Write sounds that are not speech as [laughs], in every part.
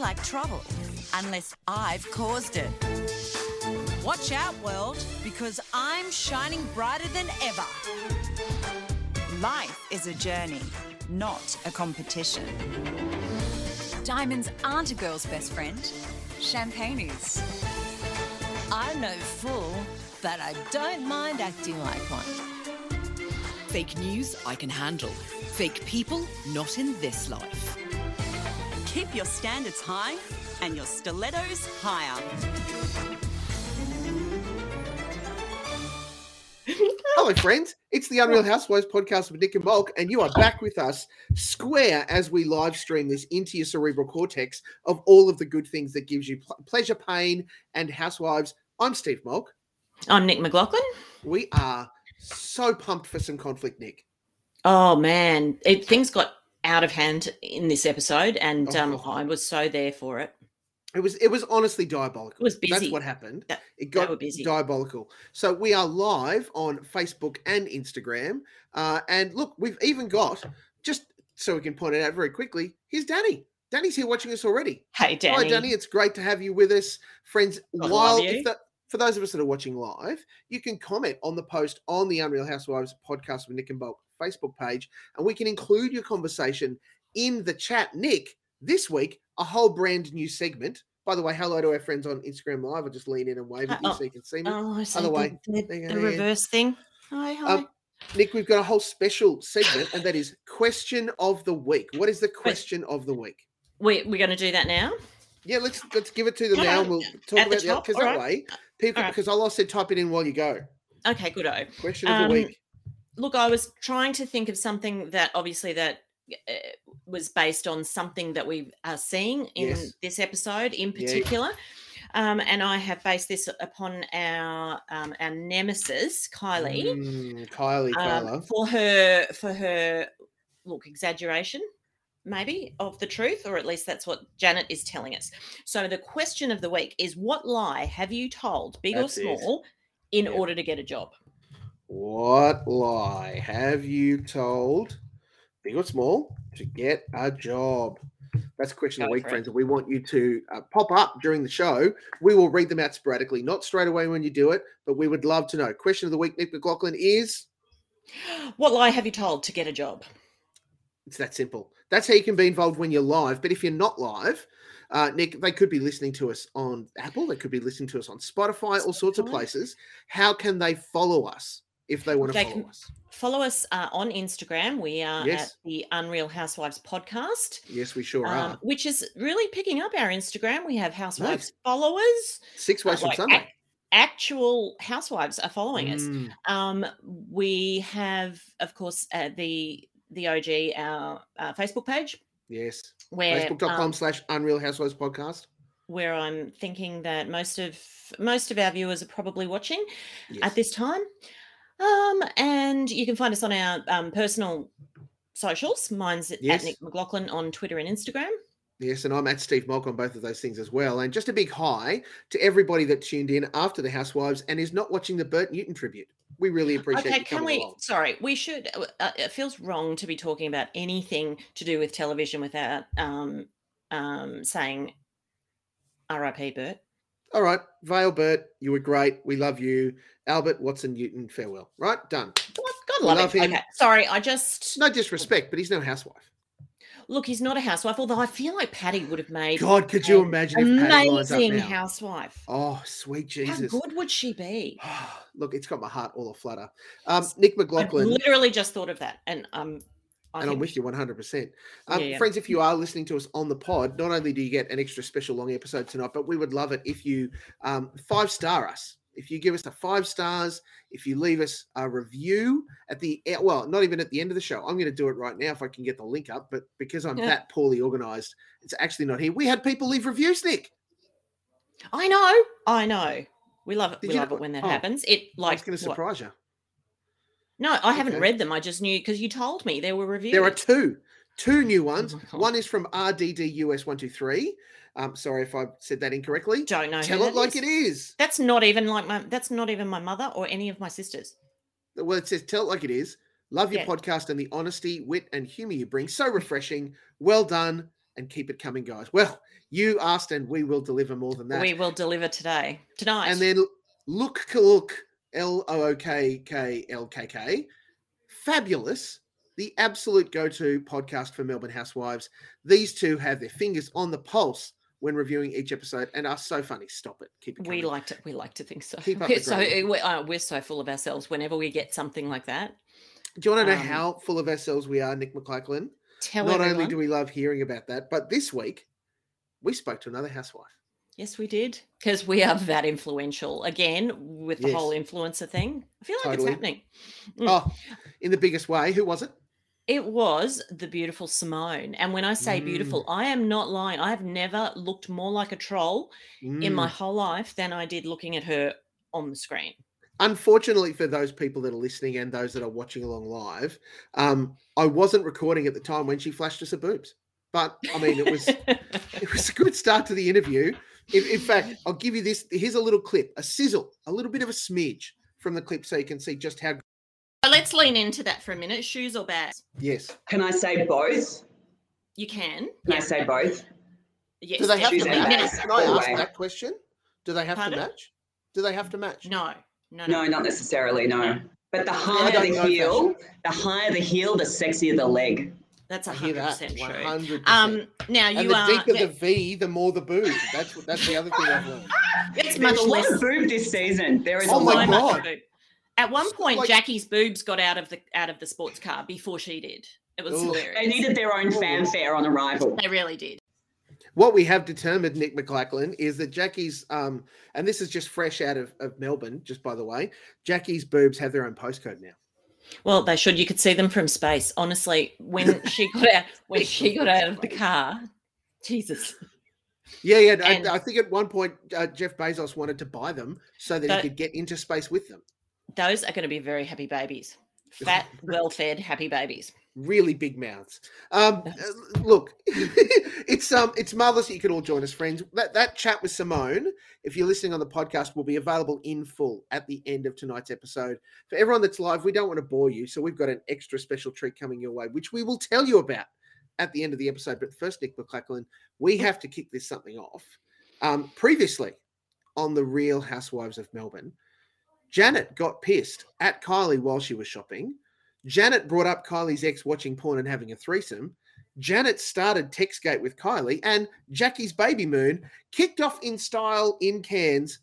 like trouble unless I've caused it. Watch out, world, because I'm shining brighter than ever. Life is a journey, not a competition. Diamonds aren't a girl's best friend. Champagne is. I'm no fool, but I don't mind acting like one. Fake news I can handle. Fake people not in this life. Keep your standards high and your stilettos higher. Hello, friends. It's the Unreal Housewives podcast with Nick and Molk, and you are back with us square as we live stream this into your cerebral cortex of all of the good things that gives you pl- pleasure, pain, and housewives. I'm Steve Molk. I'm Nick McLachlan. We are so pumped for some conflict, Nick. Oh man, it, things got out of hand in this episode, and um, Oh. I was so there for it. It was it was honestly diabolical. It was busy. That's what happened. That- It got busy. diabolical. So we are live on Facebook and Instagram. Uh, and look, we've even got just so we can point it out very quickly. Here's Danny. Danny's here watching us already. Hey, Danny. Hi, Danny. It's great to have you with us, friends. While if the, for those of us that are watching live, you can comment on the post on the Unreal Housewives podcast with Nick and Molk Facebook page, and we can include your conversation in the chat. Nick, this week a whole brand new segment. By the way, hello to our friends on Instagram Live. I'll just lean in and wave at you so you can see me. Oh, I see Other the, way. the, the reverse thing. Hi, hi. Um, Nick, we've got a whole special segment, and that is question of the week. What is the question of the week? we, we're going to do that now. Yeah, let's let's give it to them now, and we'll talk about the because that alright. way people because I'll also type it in while you go. Okay, good. Question of Um, the week. Look, I was trying to think of something that obviously that uh, was based on something that we are seeing in Yes. this episode in Yeah. particular. Um, and I have based this upon our um, our nemesis, Kylie. Mm, Kylie, um, for her for her look exaggeration maybe of the truth or at least that's what janet is telling us so the question of the week is what lie have you told big That's or it. small in Yeah. order to get a job What lie have you told, big or small, to get a job? That's question of the week, friends. and We want you to uh, pop up during the show. We will read them out sporadically, not straight away when you do it, but we would love to know. Question of the week, Nick McLachlan, is [gasps] what lie have you told to get a job It's that simple. That's how you can be involved when you're live. But if you're not live, uh, Nick, they could be listening to us on Apple. They could be listening to us on Spotify, all sorts of places. How can they follow us if they want to They follow us? follow us uh, on instagram we are Yes. at the unreal housewives podcast Yes, we sure um, are. which is really picking up our instagram we have housewives Nice. followers Six uh, ways from like Sunday. ac- actual housewives are following us Mm, Um, we have, of course, uh, the the OG our uh, Facebook page yes. where Facebook.com um, slash Unreal Housewives Podcast. where I'm thinking that most of most of our viewers are probably watching Yes. at this time. Um, and you can find us on our um, personal socials. Mine's at- Yes. at Nick McLachlan on Twitter and Instagram. Yes, and I'm at Steve Molk on both of those things as well. And just a big hi to everybody that tuned in after the Housewives and is not watching the Bert Newton tribute. We really appreciate Okay, you can coming we? along. Sorry, we should. uh, Uh, it feels wrong to be talking about anything to do with television without um, um, saying "R.I.P. Bert." All right, Vale Bert, you were great. We love you. Albert Watson Newton, farewell. Right, done. God, love, love him. him. Okay, sorry, I just No disrespect, but he's no housewife. look. He's not a housewife, although I feel like Patti would have made God, could you an imagine if Patti lines up amazing housewife. Oh, sweet Jesus. How good would she be? [sighs] Look, it's got my heart all aflutter. Um, Nick I McLachlan, literally just thought of that, and um, I and I'm with you 100%. Um, Yeah, yeah. Friends, if you are listening to us on the pod, not only do you get an extra special long episode tonight, but we would love it if you um, five star us. If you give us a five stars, if you leave us a review at the well, not even at the end of the show. I'm going to do it right now if I can get the link up, but because I'm Yeah. that poorly organized, it's actually not here. We had people leave reviews, Nick. I know, I know. We love it. Did we love know- it when that oh, happens. It I like was going to what? surprise you. No, I haven't Okay. read them. I just knew because you told me there were reviews. There are two, two new ones. my God. One is from RDDUS123. Um, sorry if I said that incorrectly. Don't know. Tell it like is. it is. That's not even like my. That's not even my mother or any of my sisters. Well, it says tell it like it is. Love your Yeah. podcast and the honesty, wit, and humor you bring. So refreshing. Well done. and keep it coming, guys. Well, you asked, and we will deliver more than that. We will deliver today, tonight. and then look, look, L O O K K L K K, fabulous. The absolute go-to podcast for Melbourne housewives. These two have their fingers on the pulse when reviewing each episode and are so funny. Stop it. Keep it. we like to we like to think so. Keep up [laughs] We're so we're, uh, we're so full of ourselves whenever we get something like that. Do you want to know um, how full of ourselves we are, Nick McLachlan? Tell Not everyone. only do we love hearing about that, but this week we spoke to another housewife. Yes, we did. Because we are that influential. Again, with the Yes. whole influencer thing. I feel like Totally. it's happening. Mm. Oh, in the biggest way. Who was it? It was the beautiful Simone. And when I say Mm. beautiful, I am not lying. I have never looked more like a troll in my Mm. whole life than I did looking at her on the screen. Unfortunately, for those people that are listening and those that are watching along live, um, I wasn't recording at the time when she flashed us her boobs. But I mean, it was [laughs] it was a good start to the interview. In, in fact, I'll give you this. Here's a little clip, a sizzle, a little bit of a smidge from the clip, so you can see just how. Let's lean into that for a minute. Shoes or bags? Yes. Can I say both? You can. Can I say both? Yes. Do they have to Shoes and match? bags. Can I ask Always. that question? Do they have Pardon? to match? Do they have to match? No. No. No, No. not necessarily. No. No. But the higher the heel, the higher the heel, the sexier the leg. That's a hear hundred that. percent true. hundred Um. percent. Now And the are. deeper yeah, the V, the more the boob. That's what. That's the other thing I've learned. it's There's much a less. of boob this season. There is Oh a my so much God. boob. At one point, Like- Jackie's boobs got out of the out of the sports car before she did. It was Ooh. hilarious. They needed their own fanfare on arrival. They really did. What we have determined, Nick McLachlan, is that Jackie's, um, and this is just fresh out of, of Melbourne, just by the way, Jackie's boobs have their own postcode now. Well, they should. You could see them from space. Honestly, when [laughs] she got out, when she got out of the car, Jesus. Yeah, yeah. I- And- I, think at one point uh, Jeff Bezos wanted to buy them so that That- he could get into space with them. Those are going to be very happy babies. [laughs] Fat, well-fed, happy babies. Really big mouths. Um, uh, look, [laughs] it's um, it's marvelous that you could all join us, friends. That that chat with Simone, if you're listening on the podcast, will be available in full at the end of tonight's episode. For everyone that's live, we don't want to bore you, so we've got an extra special treat coming your way, which we will tell you about at the end of the episode. But first, Nick McLachlan, we have to kick this something off. Um, previously on the Real Housewives of Melbourne, Janet got pissed at Kylie while she was shopping. Janet brought up Kylie's ex watching porn and having a threesome. Janet started Textgate with Kylie, and Jackie's baby moon kicked off in style in Cairns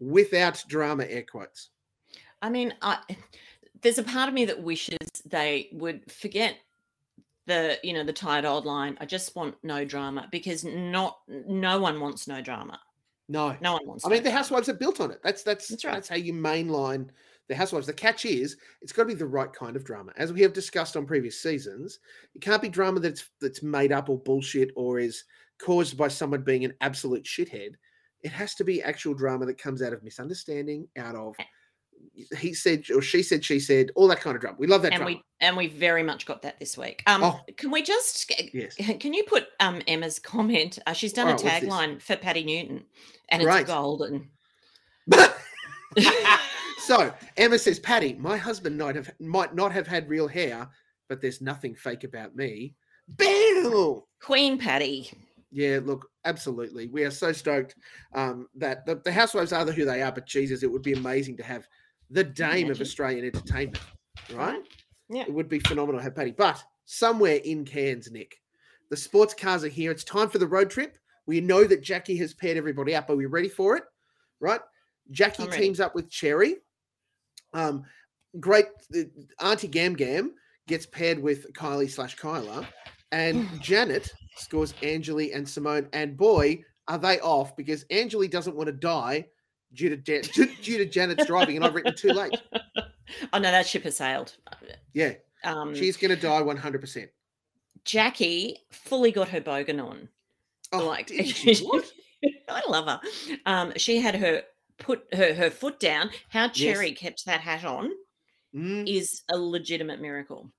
without drama, air quotes. I mean, I, there's a part of me that wishes they would forget the, you know, the tired old line. I just want no drama because not, no one wants no drama. No. No one wants. I no mean, the housewives are built on it. That's that's That's right. that's how you mainline the housewives. The catch is it's got to be the right kind of drama, as we have discussed on previous seasons. It can't be drama that's that's made up or bullshit or is caused by someone being an absolute shithead. It has to be actual drama that comes out of misunderstanding, out of he said or she said, she said, all that kind of drama. We love that and drama. we and we very much got that this week. Um, Oh. can we just Yes. [laughs] can you put um Emma's comment? Uh, she's done All a right, tagline for Patti Newton, and Great. it's golden. [laughs] [laughs] so Emma says, Patti, my husband might have might not have had real hair, but there's nothing fake about me. Bam! Queen Patti. Yeah, look, absolutely. We are so stoked um, that the, the housewives are the who they are, but Jesus, it would be amazing to have the dame of Australian entertainment, right? Yeah. It would be phenomenal to have Patti. But somewhere in Cairns, Nick, the sports cars are here. It's time for the road trip. We know that Jackie has paired everybody up. Are we ready for it? Right? Jackie I'm ready. teams up with Cherry. Um, great. Auntie Gam Gam gets paired with Kylie slash Kyla. And [sighs] Janet scores Anjali and Simone. And boy, are they off because Anjali doesn't want to die due to, [laughs] due to Janet's driving. And I've written too late. [laughs] Oh no, that ship has sailed. Yeah, Um, she's going to die 100%. Jackie fully got her bogan on. Oh, like did [laughs] she? I love her. Um, she had her put her her foot down. How Yes. Cherry kept that hat on Mm. is a legitimate miracle.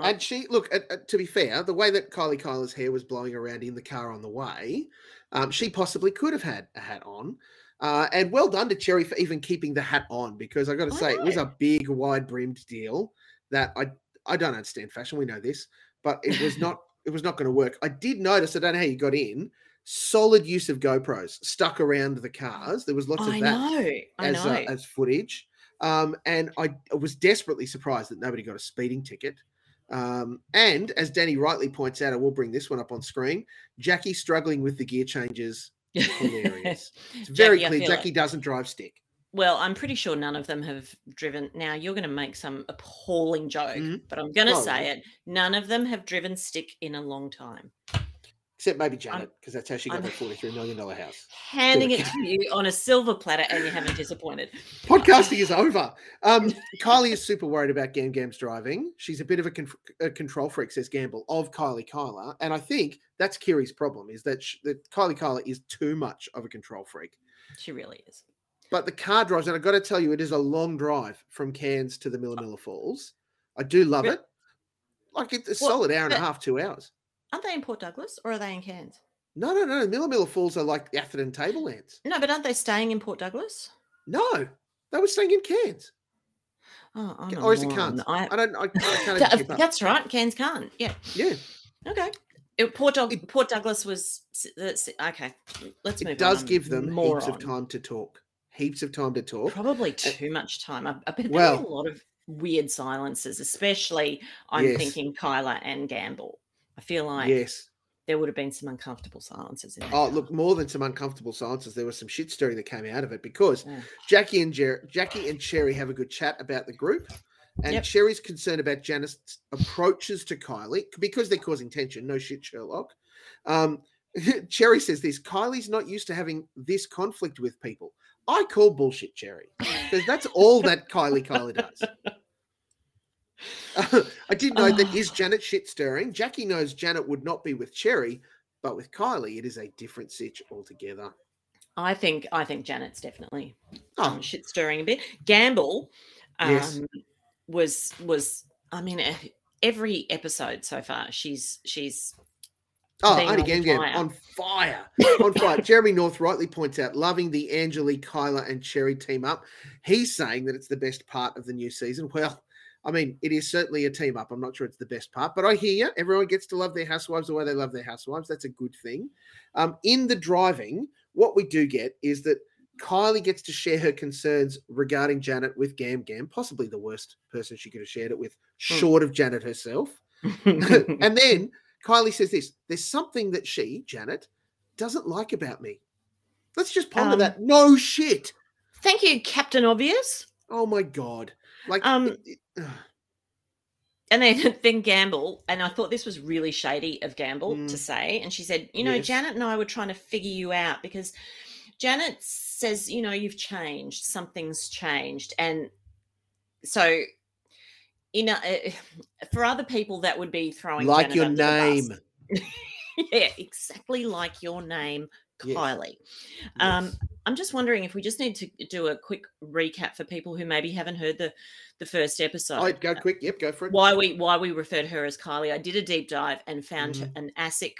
And she, look, uh, to be fair, the way that Kylie Kyla's hair was blowing around in the car on the way, um, she possibly could have had a hat on. Uh, and well done to Cherry for even keeping the hat on because I got to say, it was a big, wide brimmed deal that I, I don't understand fashion. We know this, but it was not it was not going to work. I did notice. I don't know how you got in. Solid use of GoPros stuck around the cars. There was lots of I that know. I as know. uh, as footage. Um, and I, I was desperately surprised that nobody got a speeding ticket. Um, and as Danny rightly points out, I will bring this one up on screen. Jackie struggling with the gear changes. Hilarious. [laughs] It's very Jackie, clear. Jackie doesn't drive stick. Well, I'm pretty sure none of them have driven. Now you're going to make some appalling joke, Mhm. but I'm going to Oh, say yeah. it. None of them have driven stick in a long time. Except maybe Janet, because that's how she got I'm- that $43 million house. Handing it [laughs] to you on a silver platter, and you haven't disappointed. Podcasting is [laughs] over. Um, Kylie is super worried about Gam Gam's driving. She's a bit of a, con- a control freak, says Gamble, of Kylie Kyla, And I think that's Kiri's problem is that, sh- that Kylie Kyla is too much of a control freak. She really is. But the car drives, and I've got to tell you, it is a long drive from Cairns to the Millaa Millaa Falls. I do love it. Like it's a Well, solid hour and a half, two hours. Aren't they in Port Douglas or are they in Cairns? No, no, no. Millaa Millaa Falls are like the Atherton Tablelands. No, but aren't they staying in Port Douglas? No, they were staying in Cairns. Oh, I'm or is it. Cairns? I, I don't. I, I [laughs] can't That- keep up. that's right. Cairns can't. Yeah. Yeah. Okay. It, Port, Doug- Port Douglas was. Uh, okay. Let's move It does on. give them heaps of time to talk. Heaps of time to talk. Probably too much time. I, I bet there Well- a lot of weird silences, especially I'm Yes. thinking Kyla and Gamble. I feel like Yes. there would have been some uncomfortable silences in. Oh, look, more than some uncomfortable silences, there was some shit stirring that came out of it because Mm. Jackie and Jer- Jackie and Cherry have a good chat about the group, and Yep. Cherry's concerned about Janet's approaches to Kylie because they're causing tension. No shit, Sherlock. Um, [laughs] Cherry says this: Kylie's not used to having this conflict with people. I call bullshit, Cherry, [laughs] because that's all that Kylie Kylie does. [laughs] I did note that Oh. is Janet shit stirring. Jackie knows Janet would not be with Cherry, but with Kylie, it is a different sitch altogether. I think I think Janet's definitely Oh, um, shit stirring a bit. Gamble um, Yes. was was I mean eh, every episode so far she's she's oh, being Auntie on Gam Gam fire. on fire, [laughs] on fire. Jeremy North rightly points out, loving the Angelique, Kyla, and Cherry team up. He's saying that it's the best part of the new season. Well, I mean, it is certainly a team up. I'm not sure it's the best part, but I hear you. Everyone gets to love their housewives the way they love their housewives. That's a good thing. Um, in the driving, what we do get is that Kylie gets to share her concerns regarding Janet with Gam Gam, possibly the worst person she could have shared it with, Hmm. short of Janet herself. [laughs] and then Kylie says this there's something that she, Janet, doesn't like about me. Let's just ponder Um, that. No shit. Thank you, Captain Obvious. Oh my God. Like, Um, it- it-. And then, [laughs] then Gamble, and I thought this was really shady of Gamble Mm. to say. And she said, You know, Yes. Janet and I were trying to figure you out because Janet says, You know, you've changed, something's changed. And so, you know, eh, for other people, that would be throwing like Janet your under the bus. name. [laughs] yeah, exactly like your name, Yes, Kylie. Um, yes. I'm just wondering if we just need to do a quick recap for people who maybe haven't heard the the first episode. Oh, go quick. Yep, go for it. Why we why we refer to her as Kylie. I did a deep dive and found Mhm. an ASIC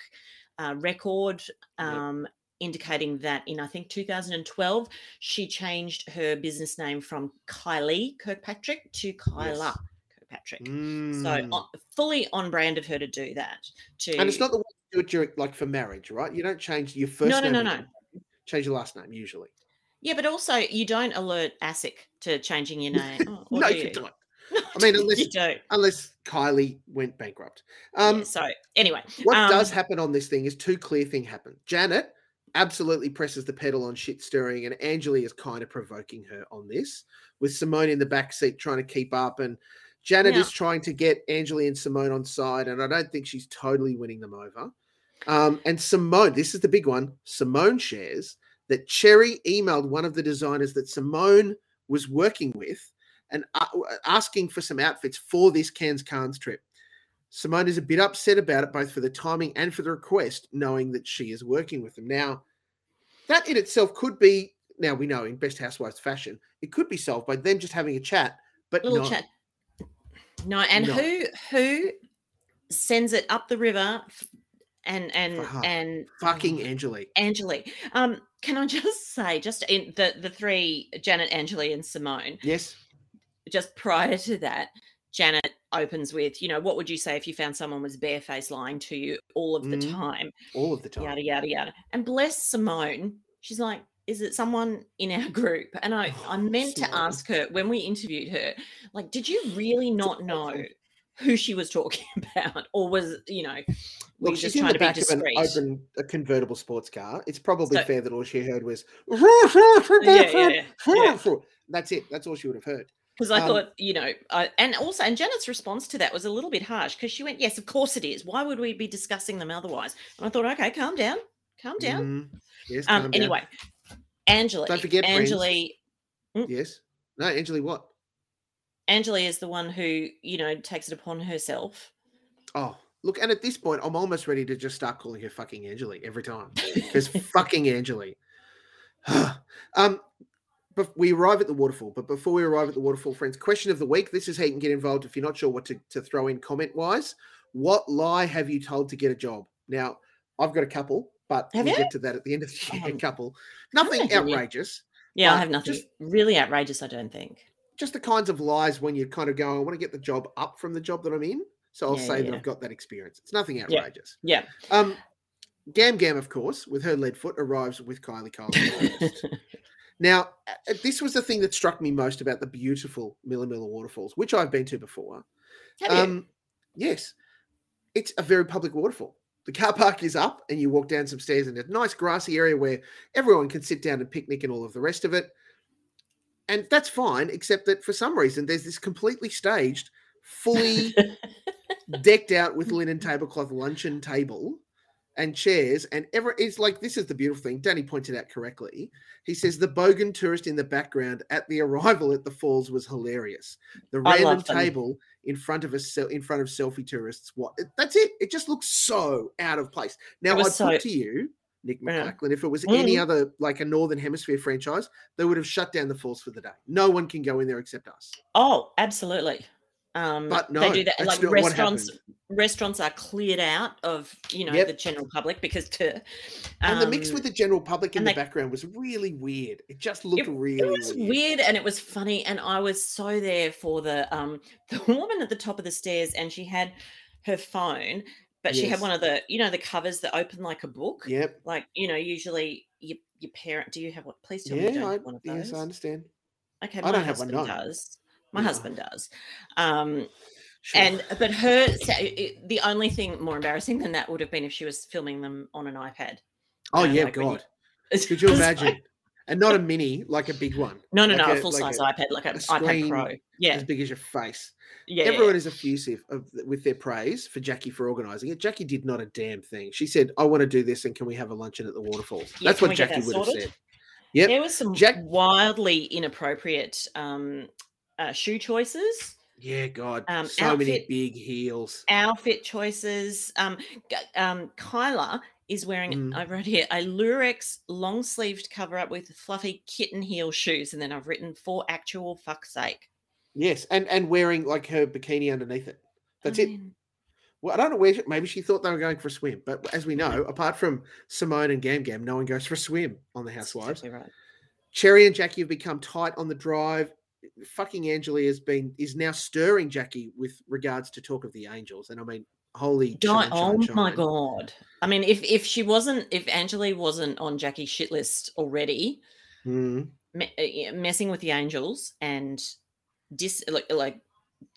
uh, record Yep. um, indicating that in I think 2012 she changed her business name from Kylie Kirkpatrick to Kyla Kirkpatrick. So Mm. on, fully on brand of her to do that. To and it's not the way you do it during, like for marriage, right? You don't change your first No, no, no, no. Change your last name usually. Yeah, but also you don't alert ASIC to changing your name. Oh, no, do you don't. [laughs] No, I mean, unless you don't. unless Kylie went bankrupt. Um, Yeah, so anyway, What um, does happen on this thing is two clear things happen. Janet absolutely presses the pedal on shit stirring, and Angela is kind of provoking her on this, with Simone in the back seat trying to keep up, and Janet Now- is trying to get Angela and Simone on side, and I don't think she's totally winning them over. Um, and Simone, this is the big one. Simone shares that Cherry emailed one of the designers that Simone was working with and uh, asking for some outfits for this Cairns Carnes trip. Simone is a bit upset about it, both for the timing and for the request, knowing that she is working with them. Now, that in itself could be, now we know in Best Housewives fashion, it could be solved by them just having a chat, but little no. chat. No, and No. who who sends it up the river and and her. and fucking oh, Angelique. Angelique. Um, can I [laughs] just say, just in the the three Janet, Angelique, and Simone, Yes. just prior to that, Janet opens with, you know, what would you say if you found someone was barefaced lying to you all of the Mhm. time? all of the time. Yada yada yada. And bless Simone, she's like, is it someone in our [laughs] group? And I, I Oh, meant to ask her when we interviewed her, like, did you really not know. Who she was talking [laughs] about, or was you know, Look, she's just in trying the to be back of an open, a convertible sports car. It's probably So- fair that all she heard was, [laughs] yeah, yeah, yeah. That's it. That's all she would have heard. Because I Um, thought, you know, I, and also, and Janet's response to that was a little bit harsh because she went, "Yes, of course it is. Why would we be discussing them otherwise?" And I thought, okay, calm down, calm down. Mm, yes. um, calm down. anyway, Angela, Don't forget. Angela, Yes. No, Angela, what? Angela is the one who, you know, takes it upon herself. Oh, look. And at this point, I'm almost ready to just start calling her fucking Anjali every time. [laughs] Because fucking Anjali. [sighs] um, but we arrive at the waterfall. But before we arrive at the waterfall, friends, question of the week. This is how you can get involved if you're not sure what to, to throw in comment wise. What lie have you told to get a job? Now, I've got a couple, but Have we'll you? get to that at the end of the year. A Um, couple. Nothing know, have you? outrageous. Yeah, I have nothing just- really outrageous. I don't think. Just the kinds of lies when you kind of go, I want to get the job up from the job that I'm in. So I'll Yeah, say that. I've got that experience. It's nothing outrageous. Yeah. Um, Gam Gam, of course, with her lead foot, arrives with Kylie Cole. [laughs] now, this was the thing that struck me most about the beautiful Millaa Millaa waterfalls, which I've been to before. Um, yes, it's a very public waterfall. The car park is up, and you walk down some stairs in a nice grassy area where everyone can sit down and picnic and all of the rest of it. And that's fine, except that for some reason there's this completely staged, fully [laughs] decked out with linen tablecloth luncheon table and chairs and ever it's like this is the beautiful thing danny pointed out correctly. He says the bogan tourist in the background at the arrival at the falls was hilarious. The random table in front of a sel- in front of selfie tourists what that's it it just looks so out of place. Now i so- put to you nick mclachlan if it was any Mm. other like a northern hemisphere franchise they would have shut down the falls for the day no one can go in there except us oh, absolutely. Um, But they do that. Like restaurants, restaurants are cleared out of you know Yep. the general public because to and the mix um, with the general public in the they- background was really weird. It just looked really it was weird. weird and it was funny and i was so there for the um [laughs] the woman at the top of the stairs and she had her phone but she had one of the you know the covers that open like a book Yep. like you know usually your, your parent do you have one please tell me you don't I, have one of those yes, I understand. okay I don't have one, no. does my No. husband does um Sure. and but her it, the only thing more embarrassing than that would have been if she was filming them on an ipad oh yeah, like when you- God, [laughs] could you It's like- imagine? And not a mini, like a big one, no no Like no a- full like size ipad like an ipad pro yeah as big as your face. yeah yeah, Everyone is effusive of, with their praise for Jackie for organising it. Jackie did not a damn thing. She said, "I want to do this, and can we have a luncheon at the waterfalls?" Yeah, That's what Jackie that would have said. Yep. There was some Jack- wildly inappropriate um, uh, shoe choices, Yeah, God, Um, so many big heels. outfit choices. Um, um, Kyla is wearing, Mm. I wrote here, a Lurex long sleeved cover up with fluffy kitten heel shoes. And then I've written for actual fuck's sake. Yes, and and wearing like her bikini underneath it. That's I it. mean, Well, I don't know where. She, maybe she thought they were going for a swim, but as we know, apart from Simone and Gam Gam, no one goes for a swim on the Housewives. exactly right. Cherry and Jackie have become tight on the drive. Fucking Angela has been is now stirring Jackie with regards to talk of the angels, and I mean, holy Di- oh shine, my. God. I mean, if, if she wasn't, if Anjali wasn't on Jackie's shit list already, Mm, me- uh, messing with the angels and dis like like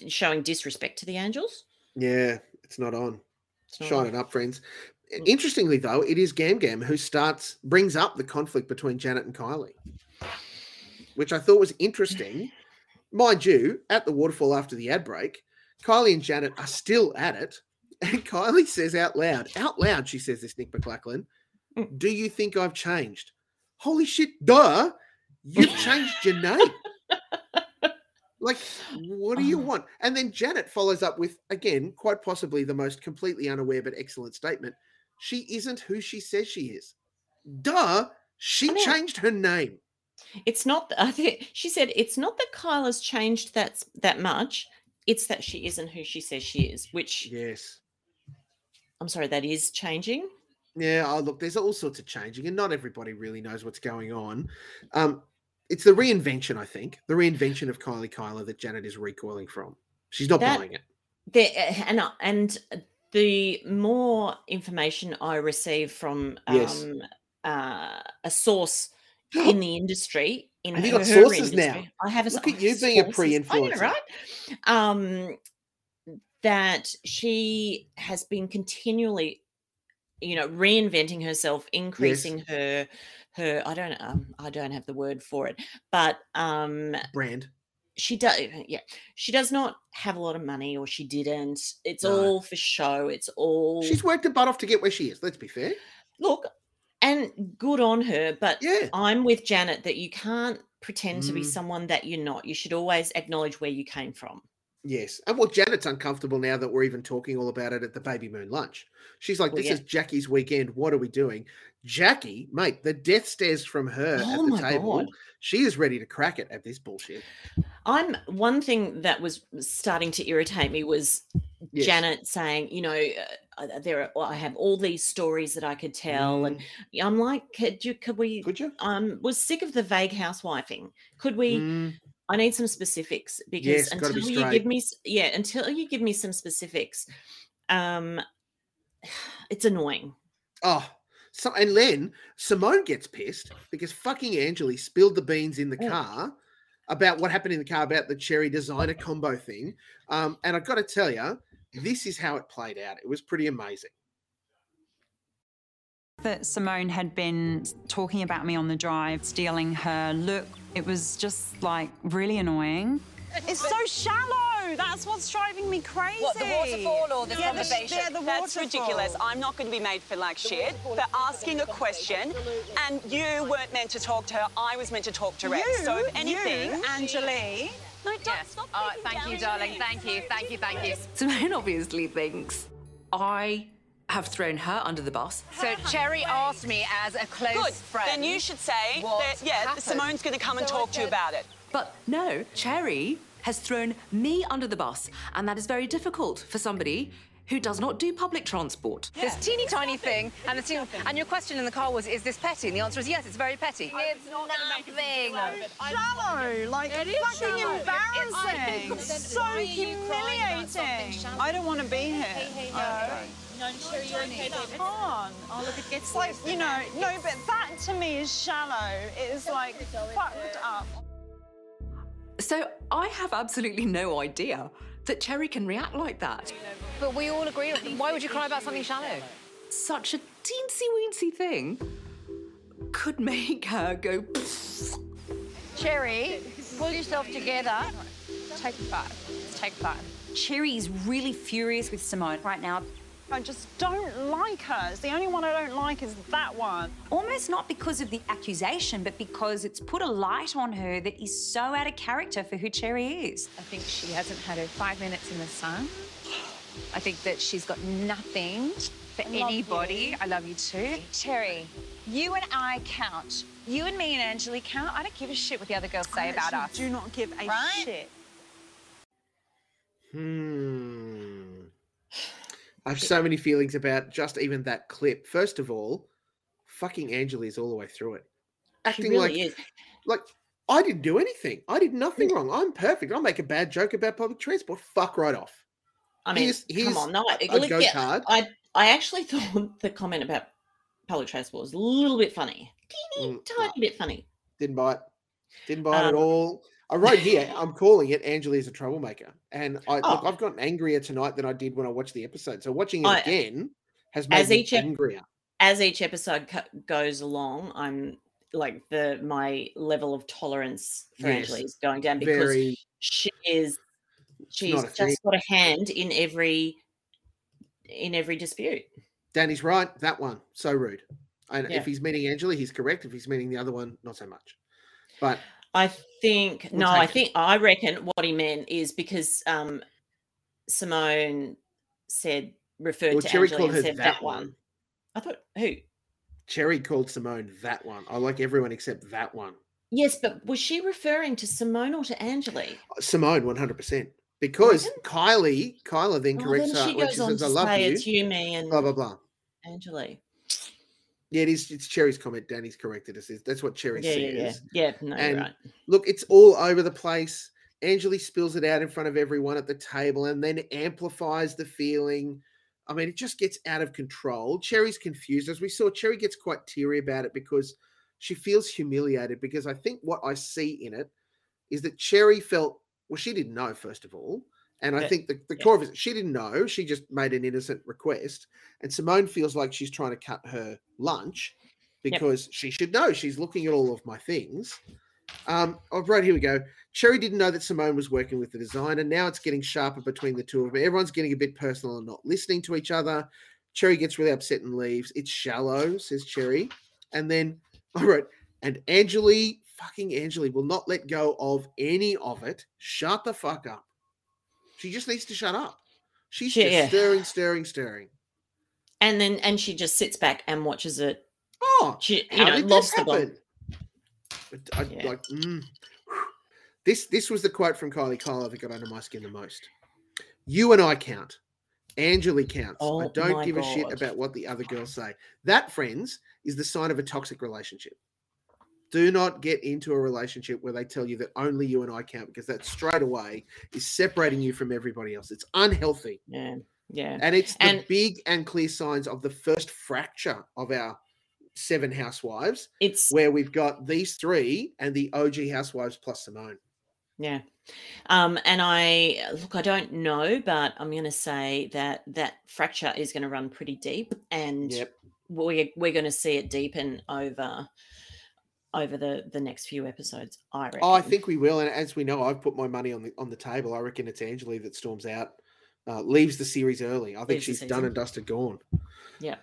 showing disrespect to the angels. yeah, it's not on. It's not Shine on. it up, friends. Mm. Interestingly, though, it is Gam Gam who starts brings up the conflict between Janet and Kylie, which I thought was interesting. Mind you, at the waterfall after the ad break, Kylie and Janet are still at it, and [laughs] Kylie says out loud, out loud, she says this, Nick McLachlan, Mm. "Do you think I've changed?" Holy shit, duh! You've changed your name. [laughs] Like, what do you Oh. want? And then Janet follows up with, again, quite possibly the most completely unaware but excellent statement. She isn't who she says she is. Duh, she I mean- changed her name. It's not. [laughs] I think she said it's not that Kyla's changed that that much. It's that she isn't who she says she is. Which Yes. I'm sorry, that is changing. Yeah, oh, look, there's all sorts of changing, and not everybody really knows what's going on. Um, it's the reinvention, I think, the reinvention of Kylie Kyla that Janet is recoiling from. She's not That- buying it. there uh, and and the more information I receive from Yes. um, uh, a source [gasps] in the industry, in Have you got sources now? I have a Look at you being a sources. Know, pre-influencer. right? Um, that she has been continually, you know, reinventing herself, increasing her her. I don't um, I don't have the word for it, but um, Brand. she does yeah she does not have a lot of money or she didn't it's No. all for show it's all She's worked her butt off to get where she is. Let's be fair. look and good on her but Yeah. i'm with janet that you can't pretend to be Mm. someone that you're not you should always acknowledge where you came from Yes. And well, Janet's uncomfortable now that we're even talking all about it at the baby moon lunch. She's like, Well, this yeah. is Jackie's weekend. What are we doing? Jackie, mate, the death stares from her at Oh the table. God. She is ready to crack it at this bullshit. i'm one thing that was starting to irritate me was Yes. janet saying you know uh, uh, there are, i have all these stories that i could tell and i'm like could you could we Mm. Could you? I um, was sick of the vague housewifing could we Mm, I need some specifics because Yes, until be you give me yeah, until you give me some specifics, um [sighs] it's annoying. oh, so, and then Simone gets pissed because fucking Anjali spilled the beans in the Mm. car about what happened in the car about the cherry designer combo thing. Um, and I've got to tell you, this is how it played out. It was pretty amazing. That Simone had been talking about me on the drive, stealing her look. It was just like really annoying. It's so shallow. That's what's driving me crazy. What, the waterfall or the yeah, conversation? The, yeah, the That's waterfall. ridiculous. I'm not going to be made for like shit for asking a question, and you weren't meant to talk to her. I was meant to talk to Rex. You, so if anything, you, Anjali. no, don't stop. All right, thank you, darling. Thank you, thank you, thank you. Simone obviously thinks I have thrown her under the bus. So Cherry asked me as a close Good. friend. Then you should say that. Yeah, happened. Simone's going to come and talk to you about it. But no, Cherry has thrown me under the bus, and that is very difficult for somebody who does not do public transport. This teeny tiny thing, and the teeny, and your question in the car was, "Is this petty?" And the answer is yes. It's very petty. It's nothing. Shallow, like It is fucking shallow. embarrassing. It's- It's so humiliating. I don't want to be here. I No, Cherry, you're. Come on. Oh, look, it gets It's like, you know, no, but that to me is shallow. It is like fucked up. So I have absolutely no idea that Cherry can react like that. But we all agree. Why would you cry about something shallow? Such a teensy weensy thing could make her go. Cherry, pull yourself together. Take five. Take five. Cherry is really furious with Simone right now. I just don't like her. It's the only one I don't like is that one. Almost not because of the accusation, but because it's put a light on her that is so out of character for who Cherry is. I think she hasn't had her five minutes in the sun. I think that she's got nothing for love anybody. you. I love you too. Cherry, you and I count. You and me and Anjali count. I don't give a shit what the other girls say about us. Do not give a Right? shit. Hmm. I have so many feelings about just even that clip. First of all, fucking Angela is all the way through it. Acting really like is. like I didn't do anything. I did nothing wrong. I'm perfect. I'll make a bad joke about public transport. Fuck right off. I mean, Here's- here's come on, no, a- I- a look, go yeah, card. I I actually [laughs] thought the comment about public transport was a little bit funny, teeny Mm, tiny bit funny. Didn't buy it. Didn't buy it at Um, all. I wrote here, I'm calling it Angela is a troublemaker. And I oh. look, Oh. I've gotten angrier tonight than I did when I watched the episode. So watching it I- again has made as me each angrier. As each episode co- goes along, I'm like the my level of tolerance for Yes. Angela is going down because Very she is she's just thing. got a hand in every in every dispute. Danny's right. That one, so rude. And Yeah. if he's meaning Angela, he's correct. If he's meaning the other one, not so much. But I think We'll no, I take it. think I reckon what he meant is because um Simone said referred well, to Cherry Angela called and said that, that one. one. I thought who? Cherry called Simone that one. I like everyone except that one. Yes, but was she referring to Simone or to Anjali? Simone, 100%. Because Kylie, Kyla then Oh, corrects then her she goes she on says, to I love say you. it's you, me, and Blah, blah, blah. Anjali. Yeah, it is. It's Cherry's comment. Danny's corrected us. That's what Cherry Yeah, yeah, yeah. says. Yeah, no, And right. look, it's all over the place. Anjali spills it out in front of everyone at the table and then amplifies the feeling. I mean, it just gets out of control. Cherry's confused. As we saw, Cherry gets quite teary about it because she feels humiliated. Because I think what I see in it is that Cherry felt, well, she didn't know, first of all. And I think the, the Yeah. core of it, she didn't know. She just made an innocent request. And Simone feels like she's trying to cut her lunch because she should know. She's looking at all of my things. Um, oh, right, here we go. Cherry didn't know that Simone was working with the designer. Now it's getting sharper between the two of them. Everyone's getting a bit personal and not listening to each other. Cherry gets really upset and leaves. It's shallow, says Cherry. And then, [laughs] all right, and Anjali, fucking Anjali, will not let go of any of it. Shut the fuck up. She just needs to shut up. She's She- just yeah. stirring, stirring, stirring. And then and she just sits back and watches it. Oh, She how you know this the bomb. happen? But I, Yeah. like mm. this. This was the quote from Kylie Cole that got under my skin the most. You and I count. Anjali counts. I Oh don't my give a shit about what the other girls say. That, friends, is the sign of a toxic relationship. Do not get into a relationship where they tell you that only you and I count because that straight away is separating you from everybody else. It's unhealthy. Yeah. Yeah. And it's the And- big and clear signs of the first fracture of our seven housewives, It's where we've got these three and the OG housewives plus Simone. Yeah. Um, and I look, I don't know, but I'm going to say that that fracture is going to run pretty deep, and Yep. we're we're going to see it deepen over over the the next few episodes. I reckon. Oh, I think we will. And as we know, I've put my money on the on the table. I reckon it's Anjali that storms out, uh, leaves the series early. I think Leaves she's done and dusted, gone. Yeah.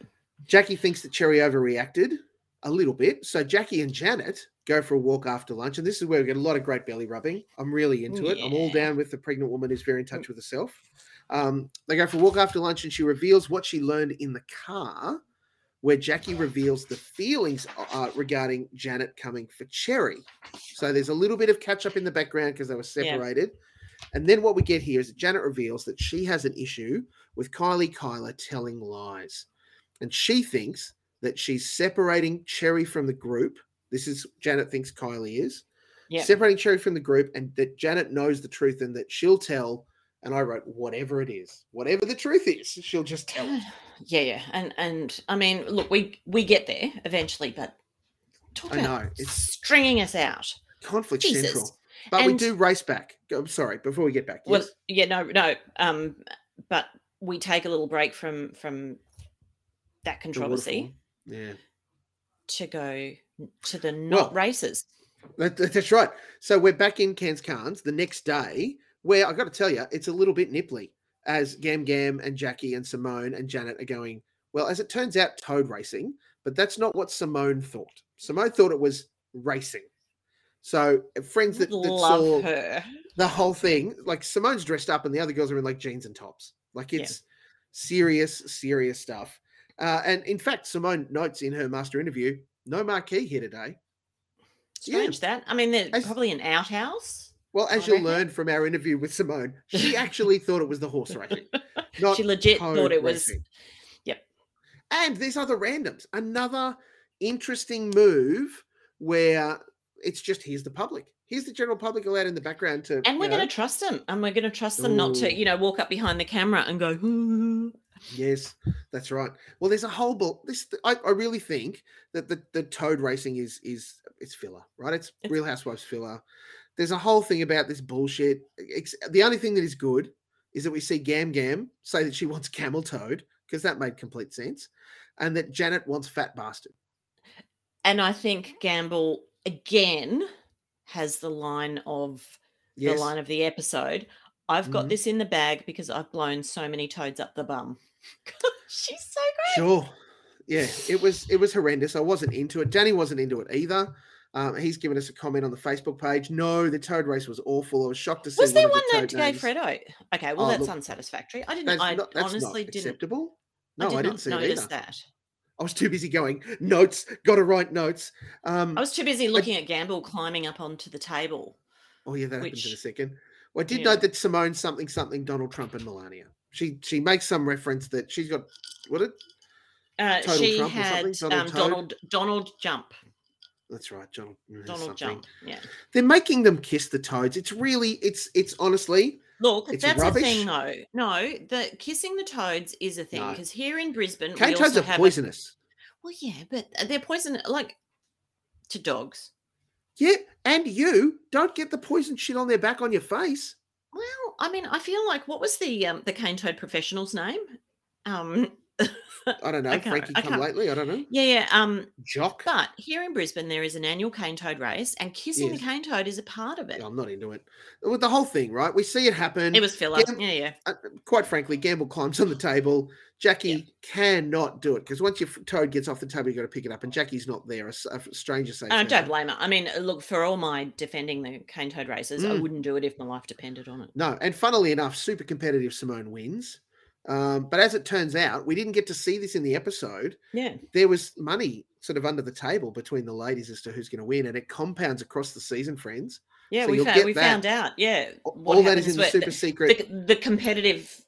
Jackie thinks that Cherry overreacted a little bit. So Jackie and Janet go for a walk after lunch. And this is where we get a lot of great belly rubbing. I'm really into it. I'm all down with the pregnant woman who's very in touch with herself. Um, they go for a walk after lunch and she reveals what she learned in the car, where Jackie reveals the feelings uh, regarding Janet coming for Cherry. So there's a little bit of catch up in the background because they were Yeah. separated. And then what we get here is that Janet reveals that she has an issue with Kylie Kyla telling lies. And she thinks that she's separating Cherry from the group. This is Janet thinks Kylie is Yeah. separating Cherry from the group, and that Janet knows the truth and that she'll tell. And I wrote, whatever it is, whatever the truth is, she'll just tell. it." [sighs] yeah, yeah, and and I mean, look, we we get there eventually, but talk I about know it's stringing us out. conflict Jesus. central, but we do race back. I'm sorry, before we get back. Well, yes. yeah, no, no. Um, but we take a little break from from that controversy. Yeah. to go to the not Well, races. That, that- that's right. So we're back in Cairns Carnes the next day, where I got to tell you, it's a little bit nipply as Gam Gam and Jackie and Simone and Janet are going. Well, as it turns out, toad racing, but that's not what Simone thought. Simone thought it was racing. So uh, friends that, that saw her. the whole thing, like Simone's dressed up and the other girls are in like jeans and tops. Like Yeah. it's serious, serious stuff. Uh, and in fact, Simone notes in her master interview, no marquee here today. Yeah. Strange that. I mean, they're As- probably an outhouse. Well, as you'll learn from our interview with Simone, [laughs] she actually thought it was the horse racing, [laughs] not she legit thought it was. racing. Yep. And there's other randoms. Another interesting move where it's just here's the public. Here's the general public allowed in the background to. And we're going to trust them, and we're going to trust them not to, you know, walk up behind the camera and go. "Hmm." Yes, that's right. Well, there's a whole bul- this. I, I really think that the, the toad racing is is it's filler, right? It's, It's- Real Housewives filler. There's a whole thing about this bullshit. Ex- The only thing that is good is that we see Gam Gam say that she wants [laughs] camel toad because that made complete sense, and that Janet wants fat bastard. And I think Gamble again has the line of Yes, the line of the episode. I've got Mhm. this in the bag because I've blown so many toads up the bum. [laughs] She's so great. sure. Yeah, it was it was horrendous. I wasn't into it. Danny wasn't into it either. Um, he's given us a comment on the Facebook page. No, the toad race was awful. I was shocked to see. Was there one the named Gay. Fredo? Okay, well Oh, that's look, unsatisfactory. I didn't. That's I not, that's honestly not didn't. acceptable. I No, did I, didn't see it notice either. that. I was too busy going notes. Got to write notes. Um, I was too busy looking at Gamble climbing up onto the table. oh yeah, that happened in a second. Well, I did yeah. note that Simone something something Donald Trump and Melania. She she makes some reference that she's got what it Uh, she Trump had? Donald um, Donald Donald Jump. That's right, John. Donald. Jump. Yeah. They're making them kiss the toads. It's really, it's, it's honestly, Look, It's that's rubbish. a thing, though. No, the kissing the toads is a thing No. because here in Brisbane, we cane toads are have a- poisonous. well, yeah, but they're poison like to dogs. Yeah, and you don't get the poison shit on their back on your face. Well, I mean, I feel like what was the um the cane toad professional's name? Um, [laughs] I don't know. I Frankie I come lately. I don't know. yeah, yeah. Um, Jock. but here in Brisbane, there is an annual cane toad race, and kissing Yes. the cane toad is a part of it. I'm not into it. With the whole thing, right? We see it happen. It was filler. Yeah, yeah. uh, quite frankly, Gamble climbs on the table. Jackie cannot do it because once your toad gets off the table, you've got to pick it up, and Jackie's not there. A stranger saves I don't blame her. I mean, look, for all my defending the cane toad races, I Mm. wouldn't do it if my life depended on it. No, and funnily enough, super competitive Simone wins. Um, but as it turns out, we didn't get to see this in the episode. Yeah. There was money sort of under the table between the ladies as to who's going to win, and it compounds across the season, friends. Yeah, So we found we that. found out. Yeah, all that is in the super secret. The, the competitive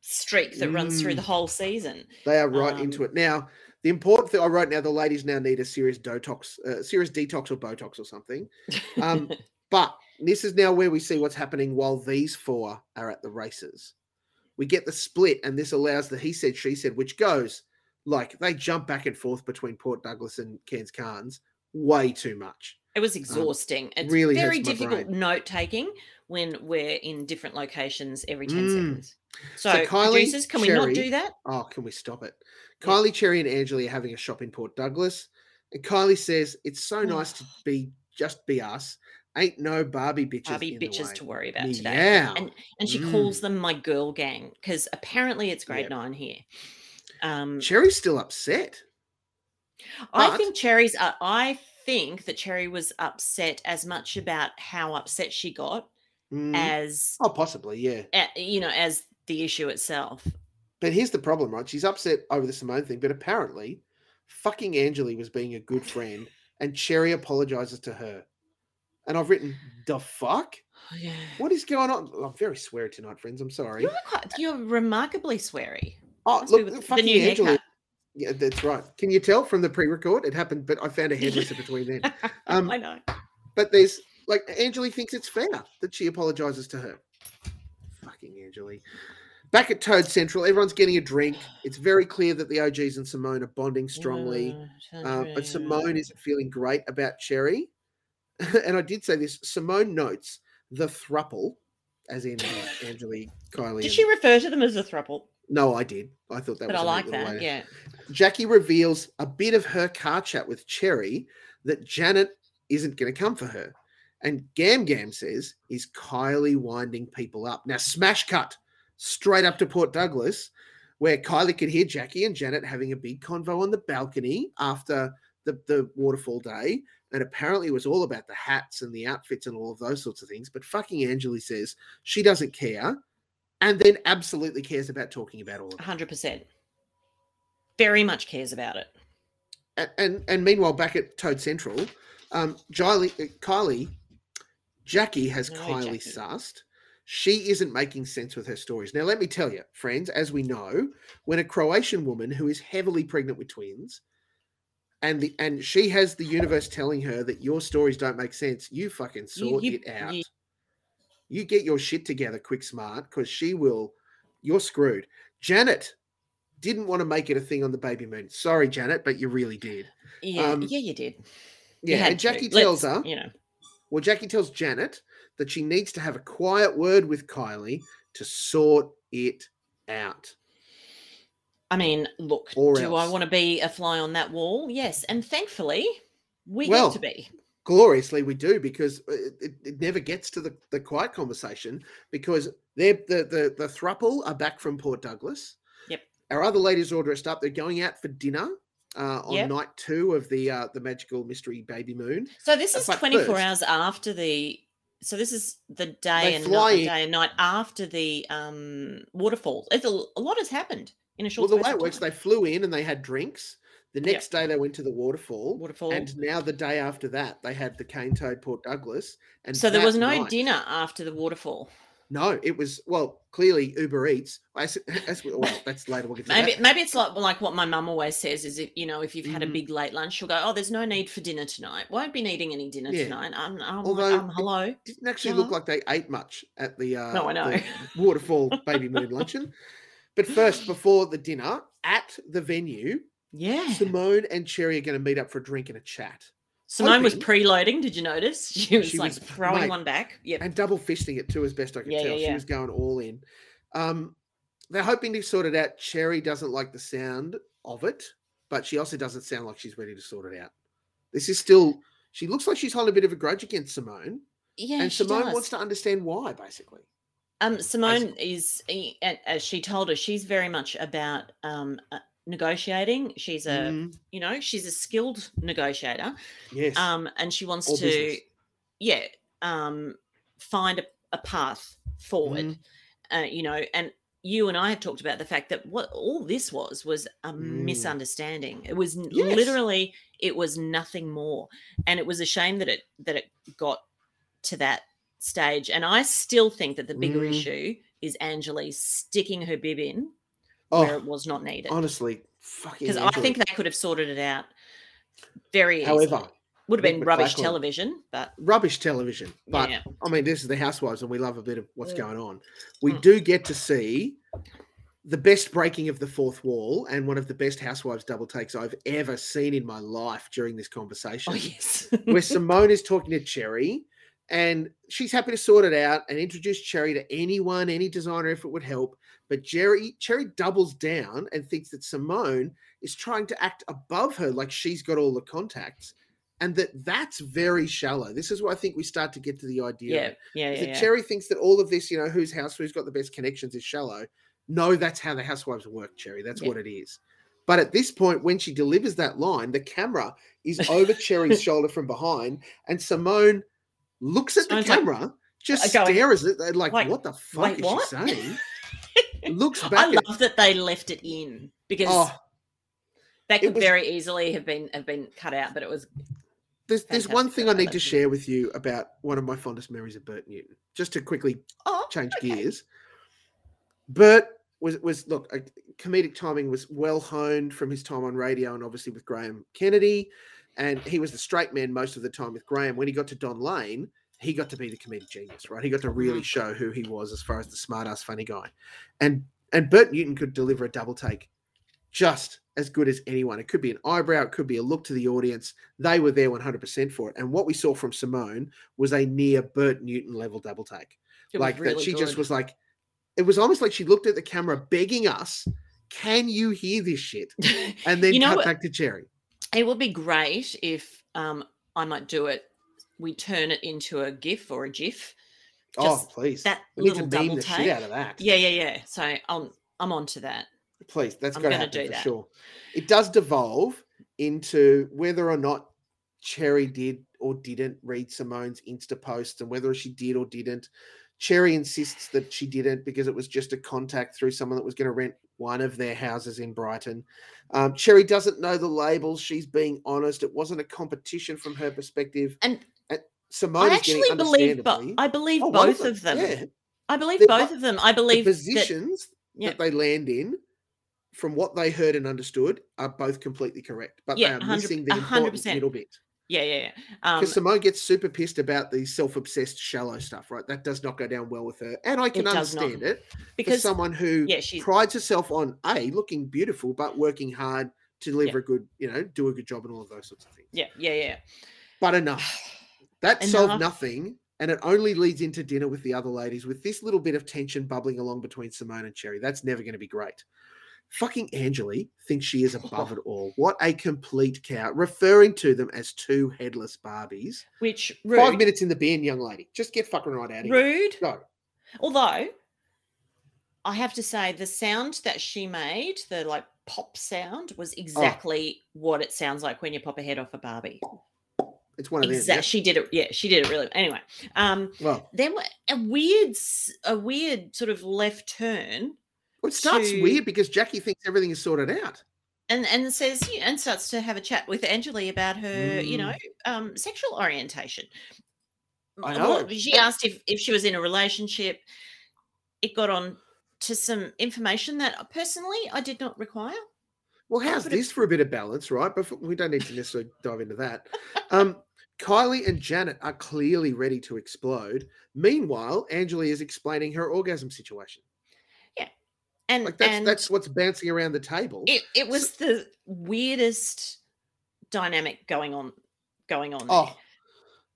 streak that runs through the Mm. whole season. They are right into Um, it now. The important thing I wrote now: the ladies now need a serious detox, uh, serious detox or Botox or something. Um, [laughs] but this is now where we see what's happening while these four are at the races. We get the split, and this allows the he said, she said, which goes like they jump back and forth between Port Douglas and Cairns Carnes way too much. It was exhausting. it's Um, really very difficult note taking when we're in different locations every 10 Mm. seconds. So, Kylie, producers, can we not do that? Oh, can we stop it? Kylie, Cherry, and Anjali are having a shop in Port Douglas. And Kylie says, It's so nice to be just be us. Ain't no Barbie bitches. Barbie in the bitches way." to worry about today. Yeah. And and she Mm. calls them my girl gang because apparently it's grade Yep. nine here. Um, Cherry's still upset. I But- think Cherry's. Uh, I think that Cherry was upset as much about how upset she got Mm. as Oh, possibly, yeah. uh, you know as the issue itself. But here's the problem, right? She's upset over the Simone thing, but apparently, fucking Anjali was being a good friend, and Cherry apologizes to her. And I've written, the fuck? Yeah. What is going on? I'm very sweary tonight, friends. I'm sorry. You're quite, you're remarkably sweary. Oh, Must look, the fucking new Angela. haircut. Yeah, that's right. Can you tell from the pre-record? It happened, but I found a hairdresser [laughs] between then. [laughs] Um, I know. But there's like Anjali thinks it's fair that she apologizes to her. Fucking Anjali. Back at Toad Central, everyone's getting a drink. It's very clear that the OGs and Simone are bonding strongly. Uh, but Simone isn't feeling great about Cherry. [laughs] and I did say this Simone notes the thruple, as in uh, [laughs] Anjali, Kylie. Did she refer to them as a thruple? No, I did. I thought that But was I a like that. way Yeah. Jackie reveals a bit of her car chat with Cherry that Janet isn't going to come for her. And Gam Gam says, Is Kylie winding people up? Now, smash cut straight up to Port Douglas, where Kylie could hear Jackie and Janet having a big convo on the balcony after the, the waterfall day. And apparently, it was all about the hats and the outfits and all of those sorts of things. But fucking Anjali says she doesn't care and then absolutely cares about talking about all of it. hundred percent. Very much cares about it. and and, and meanwhile, back at Toad Central, um, Kylie, uh, Kylie, Jackie has No, Kylie Jackie. sussed. She isn't making sense with her stories. Now, let me tell you, friends, as we know, when a Croatian woman who is heavily pregnant with twins, and the and she has the universe telling her that your stories don't make sense, you fucking sort you- it out. you- you get your shit together, quick smart, because she will. You're screwed. Janet didn't want to make it a thing on the baby moon. Sorry, Janet, but you really did. Yeah, Um, yeah, you did. Yeah, and to. Jackie tells Let's- her, you know, well, Jackie tells Janet that she needs to have a quiet word with Kylie to sort it out. I mean, look, Or do I want to be a fly on that wall? Yes, and thankfully, we Well, get to be. Gloriously, we do because it, it, it never gets to the, the quiet conversation because they're the, the the thruple are back from Port Douglas. Yep. Our other ladies are all dressed up. They're going out for dinner uh, on Yep. night two of the uh, the magical mystery baby moon. So this Uh, is but 24 first- hours after the. So this is the They day and night, day and night after the um waterfall. It's a, a lot has happened in a Well, the way it works, time. they flew in and they had drinks. The next day, they went to the waterfall. Waterfall. And now, the day after that, they had the Cane Toad Port Douglas. And so there was no night- dinner after the waterfall. No, it was well clearly Uber Eats. We- well, that's later. We'll get to Maybe that. maybe it's like like what my mum always says is if you know if you've had a Mhm. big late lunch, she'll go, "Oh, there's no need for dinner tonight. Won't be needing any dinner Yeah. tonight." Um, um, Although um, hello. Didn't actually Hello? look like they ate much at the uh, No, I know. the waterfall baby [laughs] moon luncheon. But first, before the dinner at the venue, Yeah. Simone and Cherry are going to meet up for a drink and a chat. Simone was hoping- preloading. Did you notice? [laughs] She was She like was- throwing mate, one back. Yep. and double fisting it too, as best I could Yeah, tell. yeah, She was going all in. Um, they're hoping to sort it out. Cherry doesn't like the sound of it, but she also doesn't sound like she's ready to sort it out. This is still. She looks like she's holding a bit of a grudge against Simone, Yeah, and Simone does. wants to understand why, basically. Um, Simone is, eh, as she told us, she's very much about um, uh, negotiating. She's a, Mhm. you know, she's a skilled negotiator. Yes. Um, and she wants All to, business. yeah, um, find a, a path forward. Mhm. Uh, you know, and you and I have talked about the fact that what all this was was a Mm. misunderstanding. It was Yes. literally, it was nothing more, and it was a shame that it that it got to that stage. And I still think that the bigger Mm. issue is Anjali sticking her bib in Oh, where it was not needed. honestly, fucking. Because I think they could have sorted it out very easily. However, would have been rubbish television, but rubbish television. But Yeah. I mean, this is the Housewives, and we love a bit of what's Mm. going on. We Mm. do get to see the best breaking of the fourth wall and one of the best Housewives double takes I've ever seen in my life during this conversation. oh yes, where [laughs] Simone is talking to Cherry and she's happy to sort it out and introduce Cherry to anyone, any designer if it would help. But Jerry Cherry doubles down and thinks that Simone is trying to act above her, like she's got all the contacts, and that that's very shallow. This is where I think we start to get to the idea. yeah, yeah, yeah. that yeah. Cherry thinks that all of this, you know, whose house, who's got the best connections, is shallow. No, that's how the housewives work, Cherry. That's Yeah. what it is. But at this point, when she delivers that line, the camera is over Cherry's [laughs] shoulder from behind, and Simone looks at the like, camera, just uh, going, stares at it like, like, what the fuck "Wait, is what?" she saying? [laughs] looks I back at love that they left it in because oh, that could was- very easily have been have been cut out, but it was there's there's one thing I need to share with you about one of my fondest memories of Bert Newton. Just to quickly oh change okay. gears. Bert was was look, uh, comedic timing was well honed from his time on radio and obviously with Graham Kennedy, and he was the straight man most of the time with Graham. When he got to Don Lane, he got to be the comedic genius, right? He got to really Mhm. show who he was as far as the smart ass funny guy, and and Bert Newton could deliver a double take just as good as anyone. It could be an eyebrow, it could be a look to the audience. They were there 100% for it. And what we saw from Simone was a near Bert Newton level double take It like that really she just was like it was almost like she looked at the camera begging us can you hear this shit [laughs] and then You know cut what? back to cherry It would be great if um, I might do it. We turn it into a GIF or a GIF. oh please that we need to little meme the shit out of that Yeah, yeah, yeah. So I'm I'm onto that. please that's got to happen do for that. sure it does devolve into whether or not cherry did or didn't read simone's insta post and whether she did or didn't cherry insists that she didn't because it was just a contact through someone that was going to rent one of their houses in brighton um, cherry doesn't know the labels she's being honest it wasn't a competition from her perspective And simone I actually believe, but I believe Oh, both of them. yeah. I believe They're both of them. I the believe that, positions yeah, that they land in from what they heard and understood are both completely correct but Yeah, they are missing the 100%. important middle bit yeah, yeah, yeah. Um, because Simone gets super pissed about the self-obsessed shallow stuff, right? That does not go down well with her, and I can It understand it because someone who yeah, she's prides herself on a looking beautiful but working hard to deliver a good, you know, do a good job and all of those sorts of things. yeah, yeah, yeah. But enough. That solved nothing, and it only leads into dinner with the other ladies with this little bit of tension bubbling along between Simone and Cherry. That's never going to be great. Fucking Anjali thinks she is above [laughs] it all. What a complete cow, referring to them as two headless Barbies. Which Five minutes in the bin, young lady. Just get fucking right out of here. rude. No. Although I have to say, the sound that she made, the like pop sound, was Oh. exactly what it sounds like when you pop a head off a Barbie. It's one of them. Exactly. yeah? She did it. Yeah, she did it really. Anyway, um, Well, there were a weird, a weird sort of left turn, it starts to- weird because Jackie thinks everything is sorted out. and and says and starts to have a chat with Anjali about her, you Mm. know, um, sexual orientation. I Well, know. She asked if if she was in a relationship, it got on to some information that personally I did not require. Well, how's this for a bit of balance, right? But we don't need to necessarily dive into that. Um, [laughs] Kylie and Janet are clearly ready to explode. Meanwhile, Anjali is explaining her orgasm situation. And Like that's and that's what's bouncing around the table. it, it was the weirdest dynamic going on going on. Oh,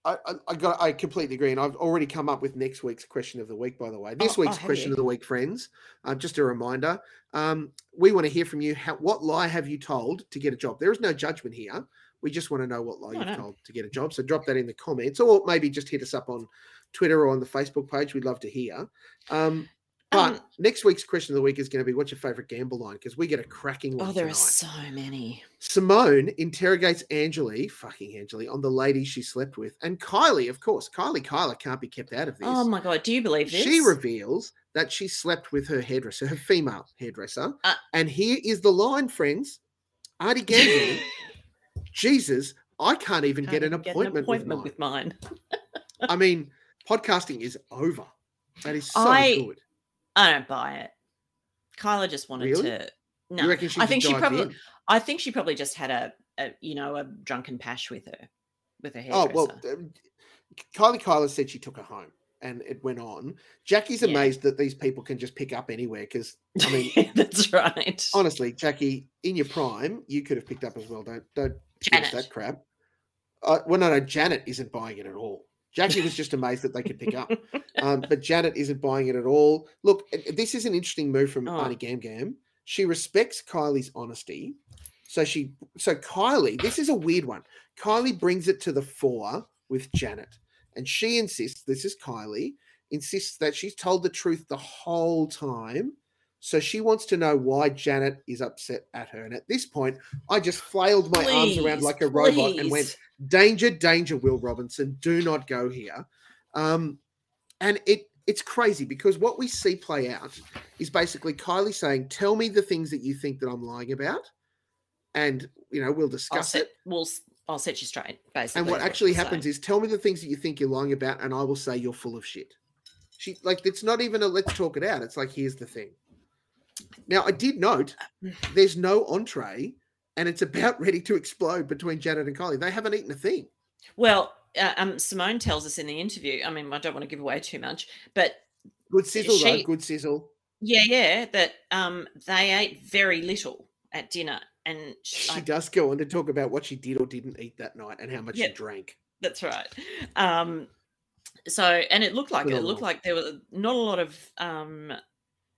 I, I, I got. I completely agree, and I've already come up with next week's question of the week. By the way, this Oh, oh, week's have question you? of the week, friends. Um, just a reminder. Um, we want to hear from you. How, what lie have you told to get a job? There is no judgment here. We just want to know what lie you've told to get a job. So drop that in the comments, or maybe just hit us up on Twitter or on the Facebook page. We'd love to hear. Um, but Um, next week's question of the week is going to be, "What's your favorite gamble line?" Because we get a cracking one Oh, there tonight. are so many. Simone interrogates Anjali, fucking Anjali, on the lady she slept with, and Kylie, of course. Kylie Kyla can't be kept out of this. Oh my god, do you believe this? She reveals that she slept with her hairdresser, her female hairdresser. Uh, and here is the line, friends. Auntie Gam Gam, [laughs] Jesus, I can't even Can't get an even appointment, appointment with mine. with mine. I mean, podcasting is over. That is so I- good. I don't buy it. Kyla just wanted Really? to. No, I think she probably. in? I think she probably just had a, a, you know, a drunken pash with her, with her head. Oh well, um, Kylie Kyla said she took her home, and it went on. Jackie's Yeah. amazed that these people can just pick up anywhere because I mean, [laughs] that's right. honestly, Jackie, in your prime, you could have picked up as well. Don't don't Janet. that crap. Uh, well, no, no, Janet isn't buying it at all. Jackie was just amazed that they could pick up, [laughs] um, but Janet isn't buying it at all. Look, this is an interesting move from Oh. Auntie Gam Gam. She respects Kylie's honesty, so she so Kylie. This is a weird one. Kylie brings it to the fore with Janet, and she insists. This is Kylie insists that she's told the truth the whole time. So she wants to know why Janet is upset at her. And at this point, I just flailed my arms around like a robot and went, danger, danger, Will Robinson, do not go here. Um, and it it's crazy because what we see play out is basically Kylie saying, "Tell me the things that you think that I'm lying about," and you know we'll discuss set, it. we'll, I'll set you straight. Basically, And what actually happens saying. is, "Tell me the things that you think you're lying about," and I will say you're full of shit. She like it's not even a let's talk it out. It's like here's the thing. Now I did note [sighs] there's no entree, and it's about ready to explode between Janet and Kylie. They haven't eaten a thing. Well, uh, um, Simone tells us in the interview. I mean, I don't want to give away too much, but Good sizzle though. Good sizzle. yeah, yeah, that um, they ate very little at dinner, and sh- She I- does go on to talk about what she did or didn't eat that night and how much she drank. That's right. Um, so, and it looked like it looked like there was not a lot of um,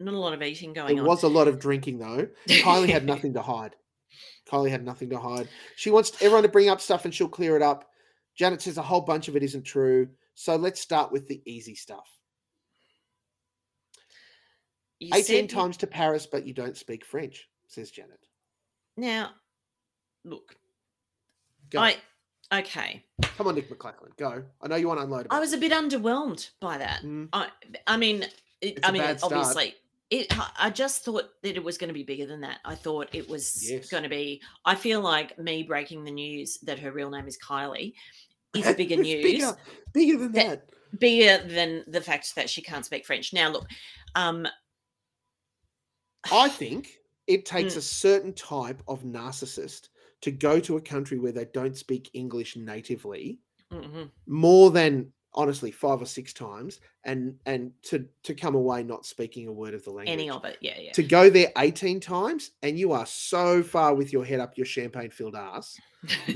not a lot of eating going There on. There was a lot of drinking though. Kylie had [laughs] nothing to hide. Kylie had nothing to hide. She wants everyone to bring up stuff and she'll clear it up. Janet says a whole bunch of it isn't true. So let's start with the easy stuff. You 18 said you- times to Paris, but you don't speak French, says Janet. Now, look, Go. I okay. Come on, Nick McLachlan. Go. I know you want to unload. I was a bit underwhelmed by that. Mm. I, I mean, it, I mean, bad start. It. I- just thought that it was going to be bigger than that. I thought it was Yes. going to be. I feel like me breaking the news that her real name is Kylie is [laughs] bigger news. bigger, bigger than that- that. bigger than the fact that she can't speak French. Now, look, um, I think it [sighs] takes Mm. a certain type of narcissist to go to a country where they don't speak English natively mhm. more than honestly five or six times and and to to come away not speaking a word of the language any of it, yeah, yeah. to go there 18 times and you are so far with your head up your champagne filled ass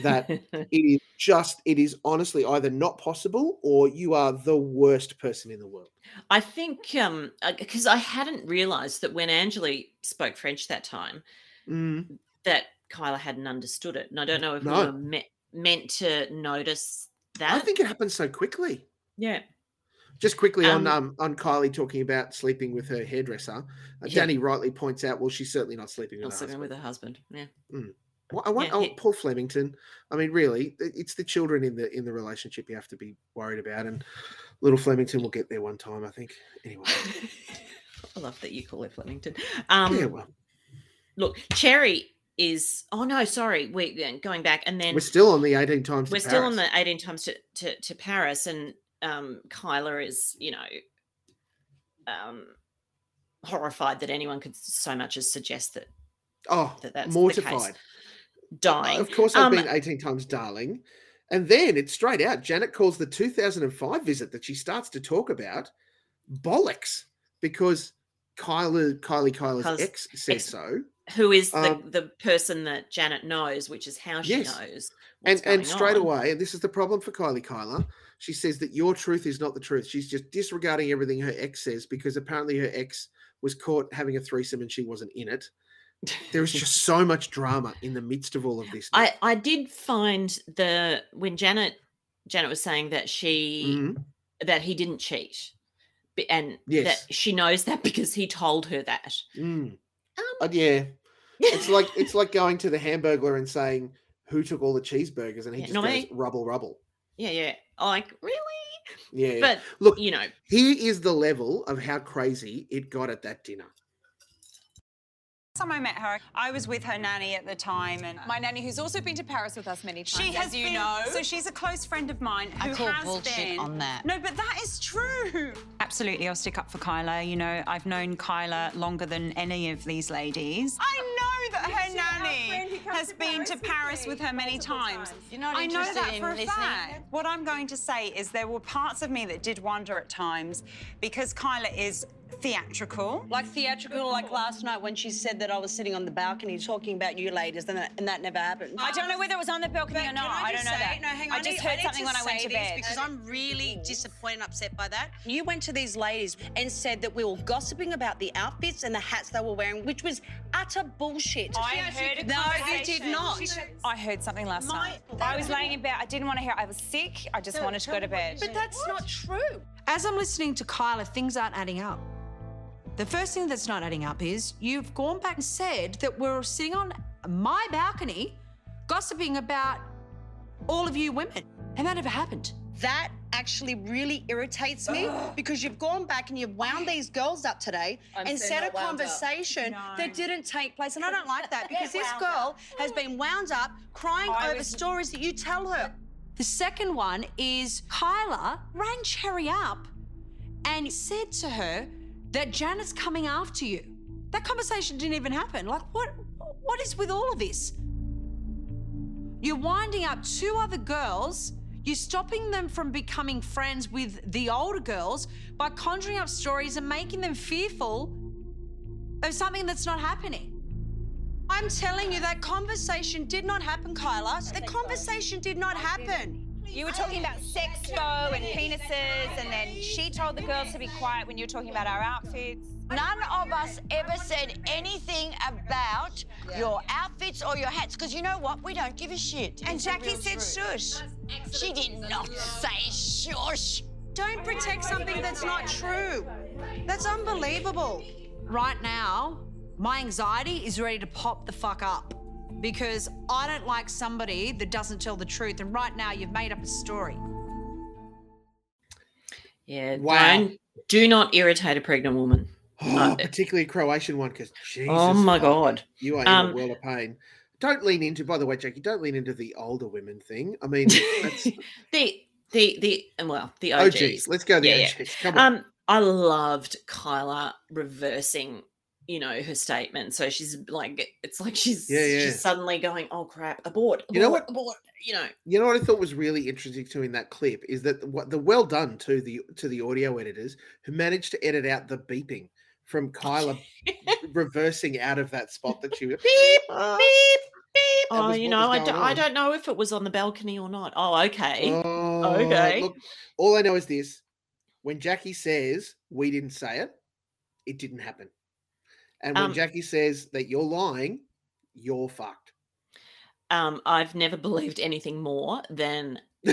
that [laughs] it is just it is honestly either not possible or you are the worst person in the world I think um because I hadn't realised that when Anjali spoke French that time Mm, that Kyla hadn't understood it, and I don't know if No. we were me- meant to notice that. i think it happened so quickly yeah. Just quickly on Um, um, on Kylie talking about sleeping with her hairdresser. Uh, Yeah. Danny rightly points out, well, she's certainly not sleeping Not with her sleeping husband. with her husband. Yeah. Well, I want Yeah, oh, he- Paul Flemington. I mean, really, it's the children in the in the relationship you have to be worried about, and little Flemington will get there one time, I think. Anyway, [laughs] I love that you call her Flemington. Um, yeah, well, Look, Cherry is. Oh no, sorry. We're going back, and then we're still on the eighteen times. we're still on the 18 times to, to, to Paris, and um, Kyla is, you know, um, horrified that anyone could so much as suggest that Oh, that that's mortified. dying. Of course, I've Um, been 18 times darling. And then it's straight out. Janet calls the 2005 visit that she starts to talk about bollocks because Kyla, Kylie Kyla's Kyla's ex said ex- so. Who is the, Um, the person that Janet knows, which is how she Yes. knows. And and straight on. away, and this is the problem for Kylie Kyla, she says that your truth is not the truth. She's just disregarding everything her ex says because apparently her ex was caught having a threesome and she wasn't in it. There is just so [laughs] much drama in the midst of all of this. I, I did find the when Janet Janet was saying that she Mhm. that he didn't cheat, and Yes. that she knows that [laughs] because he told her that. Mm. Um, yeah, it's [laughs] like it's like going to the hamburger and saying who took all the cheeseburgers, and he Yeah, just goes rubble rubble. Yeah, yeah. Like really? Yeah, But look, you know, here is the level of how crazy it got at that dinner. Time I met her, I was with her nanny at the time, and My nanny, who's also been to Paris with us many times, she has as you been, know. So she's a close friend of mine I who call has bullshit been. on that. No, but that is true. Absolutely, I'll stick up for Kyla. You know, I've known Kyla longer than any of these ladies. I know that her see our friend nanny has to been Paris to Paris me with her many times. times. You're not I know interested that in for a listening? fact. What I'm going to say is there were parts of me that did wonder at times because Kyla is theatrical. Like theatrical, like last night when she said that I was sitting on the balcony talking about you ladies, and that, and that never happened. I don't know whether it was on the balcony or not. can I, don't know that. No, hang on. I on. just need- heard need something when I went to bed. because I'm really disappointed and upset by that. You went to these ladies and said that we were gossiping about the outfits and the hats they were wearing, which was utter bullshit. I heard a No, you did not. I heard something last night. I was laying in bed. I didn't want to hear. it. I was sick. I just wanted to go to bed. But that's not true. As I'm listening to Kyla, things aren't adding up. The first thing that's not adding up is you've gone back and said that we're sitting on my balcony gossiping about all of you women. And that never happened. That actually really irritates me [gasps] because you've gone back and you've wound these girls up today I'm and so set a not wound up. conversation No. that didn't take place. And I don't like that [laughs] because this wound girl has been wound up crying I over was- stories that you tell her. The second one is Kyla rang Cherry up and said to her that Janet's coming after you. That conversation didn't even happen. Like, what? What is with all of this? You're winding up two other girls. You're stopping them from becoming friends with the older girls by conjuring up stories and making them fearful of something that's not happening. I'm telling you, that conversation did not happen, Kyla. The conversation did not happen. You were talking about sex sexpo and penises, and then she told the girls to be quiet when you were talking about our outfits. None of us ever said anything about your outfits or your hats, because you know what? We don't give a shit. And Jackie said shush. She did not say shush. Don't protect something that's not true. That's unbelievable. Right now, my anxiety is ready to pop the fuck up because I don't like somebody that doesn't tell the truth. And right now, you've made up a story. Yeah. Wow. Don't do not irritate a pregnant woman. Oh, particularly a Croatian one, because Jesus. Oh my fuck, God. You are in Um, a world of pain. Don't lean into, by the way, Jackie, don't lean into the older women thing. I mean, that's [laughs] The the the well the OGs. OGs. Let's go the Yeah, yeah. OGs. Come on. Um, I loved Kyla reversing, you know, her statement. So she's like, it's like she's Yeah, yeah. she's suddenly going, oh crap, abort, abort You know what? abort. You know, You know what I thought was really interesting too in that clip is that what the well done to the to the audio editors who managed to edit out the beeping from [laughs] Kyla reversing out of that spot that she [laughs] was beep Uh, beep beep. Oh, you know, I, going do, I on. don't know if it was on the balcony or not. Oh, okay, Oh, okay. Look, all I know is this: when Jackie says we didn't say it, it didn't happen. And when Um, Jackie says that you're lying, you're fucked. Um, I've never believed anything more than [laughs]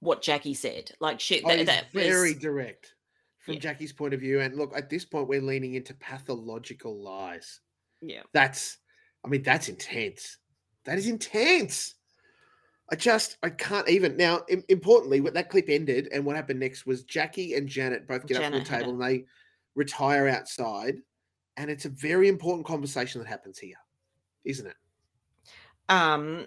what Jackie said. Like shit, Oh, that, he's that very was- direct from Yeah. Jackie's point of view. And look, at this point, we're leaning into pathological lies. yeah. That's, I mean, that's intense. That is intense. I just, I can't even. Now, im- importantly, what that clip ended and what happened next was Jackie and Janet both get up Janet from the table and they retire outside. And it's a very important conversation that happens here, isn't it? Um,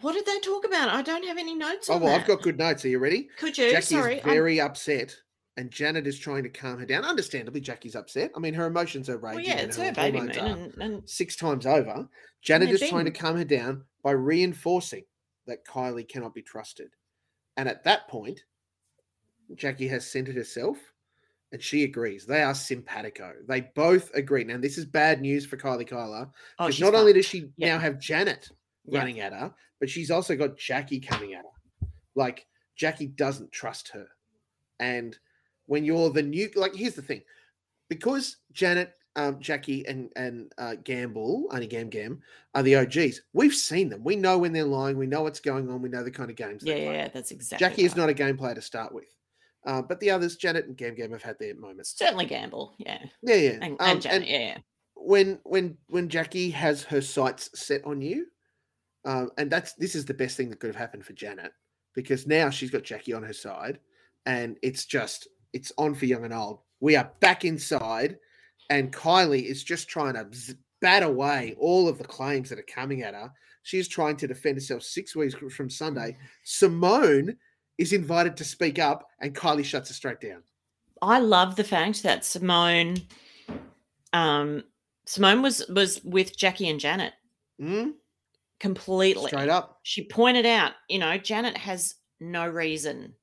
what did they talk about? I don't have any notes. Oh, well, that. I've got good notes. Are you ready? Could you? Jackie Sorry, is I'm- very upset and Janet is trying to calm her down. Understandably, Jackie's upset. I mean, her emotions are Well, raging. yeah, and it's her her baby are and, and six times over. Janet is trying to calm her down by reinforcing that Kylie cannot be trusted. And at that point, Jackie has centered herself and she agrees. They are simpatico. They both agree. Now, this is bad news for Kylie Kyla Oh, because she's not only does she Yeah. now have Janet Yeah. running at her, but she's also got Jackie coming at her. Like, Jackie doesn't trust her. And when you're the new, like, here's the thing because Janet, um, Jackie, and and uh, Gamble, only Gam Gam, are the OGs. We've seen them. We know when they're lying. We know what's going on. We know the kind of games. yeah, yeah, yeah, that's exactly. Jackie is not a game player to start with, uh, but the others, Janet and Gam Gam, have had their moments. certainly gamble. Yeah, Yeah, yeah. and, Um, and Janet. yeah, yeah. when when when Jackie has her sights set on you, um, and that's this is the best thing that could have happened for Janet because now she's got Jackie on her side, and it's just it's on for young and old. We are back inside, and Kylie is just trying to z- bat away all of the claims that are coming at her. She's trying to defend herself six weeks from Sunday. Simone is invited to speak up, and Kylie shuts her straight down. I love the fact that Simone, um, Simone was was with Jackie and Janet Mm? completely. Straight up. She pointed out, you know, Janet has no reason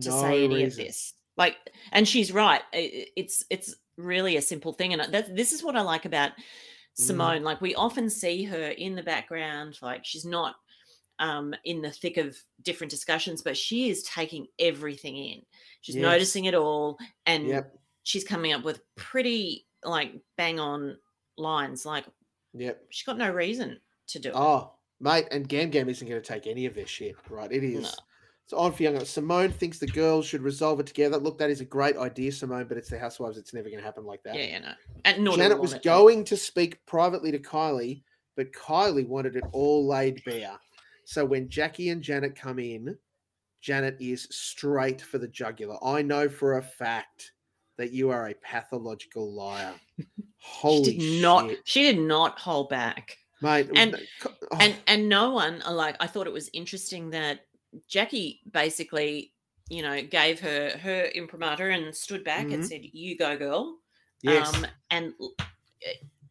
to No say any reason. of this. Like, and she's right. It's it's really a simple thing, and that, this is what I like about Mm-hmm. Simone. Like, we often see her in the background, like she's not um in the thick of different discussions, but she is taking everything in. She's Yes. noticing it all, and Yep. she's coming up with pretty like bang on lines. Like, Yep. she's got no reason to do it. Oh, mate, and Gam Gam isn't going to take any of this shit, right? It is. It's on for young. Simone thinks the girls should resolve it together. Look, that is a great idea, Simone, but it's the housewives. It's never going to happen like that. Yeah, yeah, no. And nor do we Janet was it going to speak privately to Kylie, but Kylie wanted it all laid bare. So when Jackie and Janet come in, Janet is straight for the jugular. I know for a fact that you are a pathological liar. [laughs] Holy she did not shit, she did not hold back mate! and oh, and and no one like i thought it was interesting that jackie basically you know gave her her imprimatur and stood back and Mhm. said you go girl Yes. um and uh,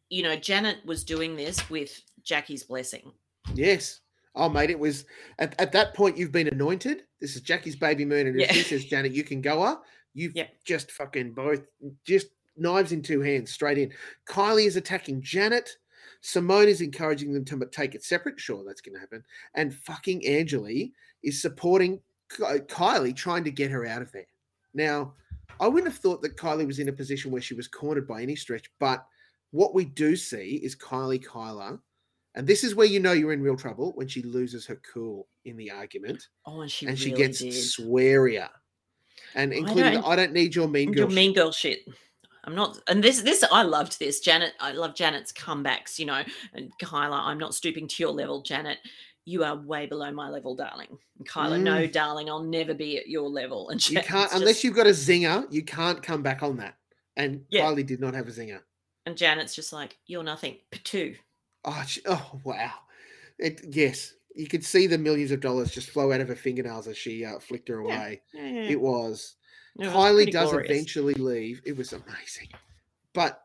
you know janet was doing this with jackie's blessing Yes. Oh, mate, it was at, at that point you've been anointed. This is Jackie's baby moon, and if Yeah. this is Janet, you can go her. You've just fucking both just knives in two hands, straight in. Kylie is attacking Janet. Simone is encouraging them to take it separate. Sure, that's going to happen. And fucking Anjali is supporting Kylie, trying to get her out of there. Now, I wouldn't have thought that Kylie was in a position where she was cornered by any stretch, but what we do see is Kylie Kyla, and this is where you know you're in real trouble when she loses her cool in the argument oh and she and she gets did. swearier. And including, don't- I don't need your mean girl. your shit." mean girl shit. I'm not, and this, this, I loved this. Janet, I love Janet's comebacks, you know, and Kyla, I'm not stooping to your level, Janet. You are way below my level, darling. And Kyla, no, Mm. darling, I'll never be at your level. And You can't, just- unless you've got a zinger, you can't come back on that. And Yeah. Kylie did not have a zinger. and Janet's just like, you're nothing. Two. Oh, she, oh wow. It, yes, you could see the millions of dollars just flow out of her fingernails as she uh, flicked her away. yeah, yeah, yeah. It was. Kylie does glorious. eventually leave. It was amazing. But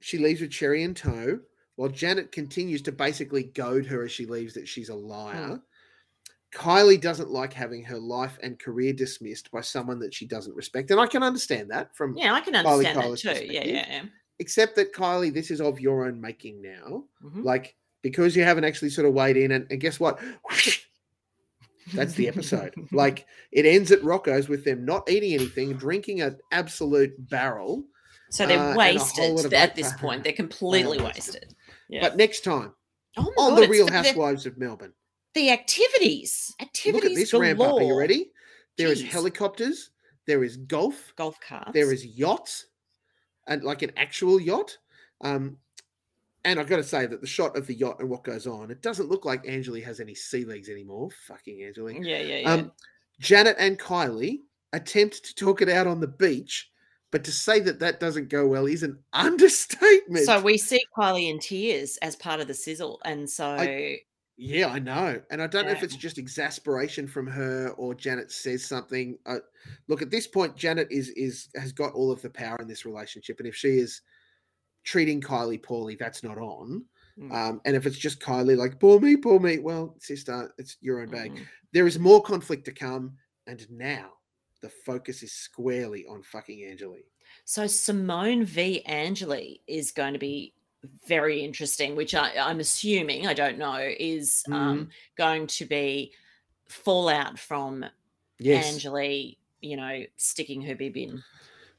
she leaves with Cherry in tow while Janet continues to basically goad her as she leaves that she's a liar. Kylie doesn't like having her life and career dismissed by someone that she doesn't respect. And I can understand that from Yeah, I can Kylie understand that Kyla's too. Yeah, yeah, yeah. Except that Kylie, this is of your own making now. Mhm. Like because you haven't actually sort of weighed in, and, and guess what? [laughs] That's the episode. like it ends at Rocco's with them not eating anything, drinking an absolute barrel. So they're uh, and a whole wasted at vodka. this point. They're They are completely wasted. wasted. Yeah. But next time oh my on God, the Real the- the- Housewives of Melbourne, the activities. activities. look at this ramp up. Are you ready? There is Jeez. helicopters. There is golf. Golf carts. There is yachts, and like an actual yacht. Um, and I've got to say that the shot of the yacht and what goes on, it doesn't look like Anjali has any sea legs anymore. Fucking Anjali. Yeah, yeah, yeah. Um, Janet and Kylie attempt to talk it out on the beach, but to say that that doesn't go well is an [laughs] understatement. So we see Kylie in tears as part of the sizzle, and so Yeah, I know. And I don't know if it's just exasperation from her or Janet says something. Uh, look, at this point, Janet is is has got all of the power in this relationship, and if she is treating Kylie poorly, that's not on. Mm. Um, and if it's just Kylie, like poor me, poor me, well, sister, it's your own bag. Mhm. There is more conflict to come, and now the focus is squarely on fucking Anjali. So Simone v. Anjali is going to be very interesting, which I, I'm assuming, I don't know, is um, Mm-hmm. going to be fallout from Yes. Anjali, you know, sticking her bib in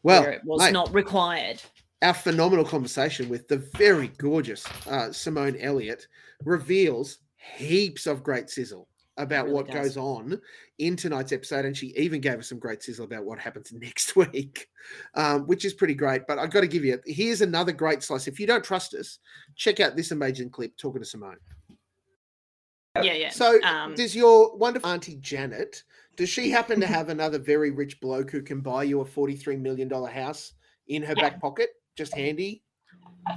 Well, where it was mate, not required. our phenomenal conversation with the very gorgeous uh, Simone Elliott reveals heaps of great sizzle about really what does. goes on in tonight's episode, and she even gave us some great sizzle about what happens [laughs] next week, um, which is pretty great. But I've got to give you here's another great slice. If you don't trust us, check out this amazing clip talking to Simone. Yeah, yeah. So, um, does your wonderful auntie Janet? Does she happen to have another very rich bloke who can buy you a forty-three million dollar house in her back pocket, just handy?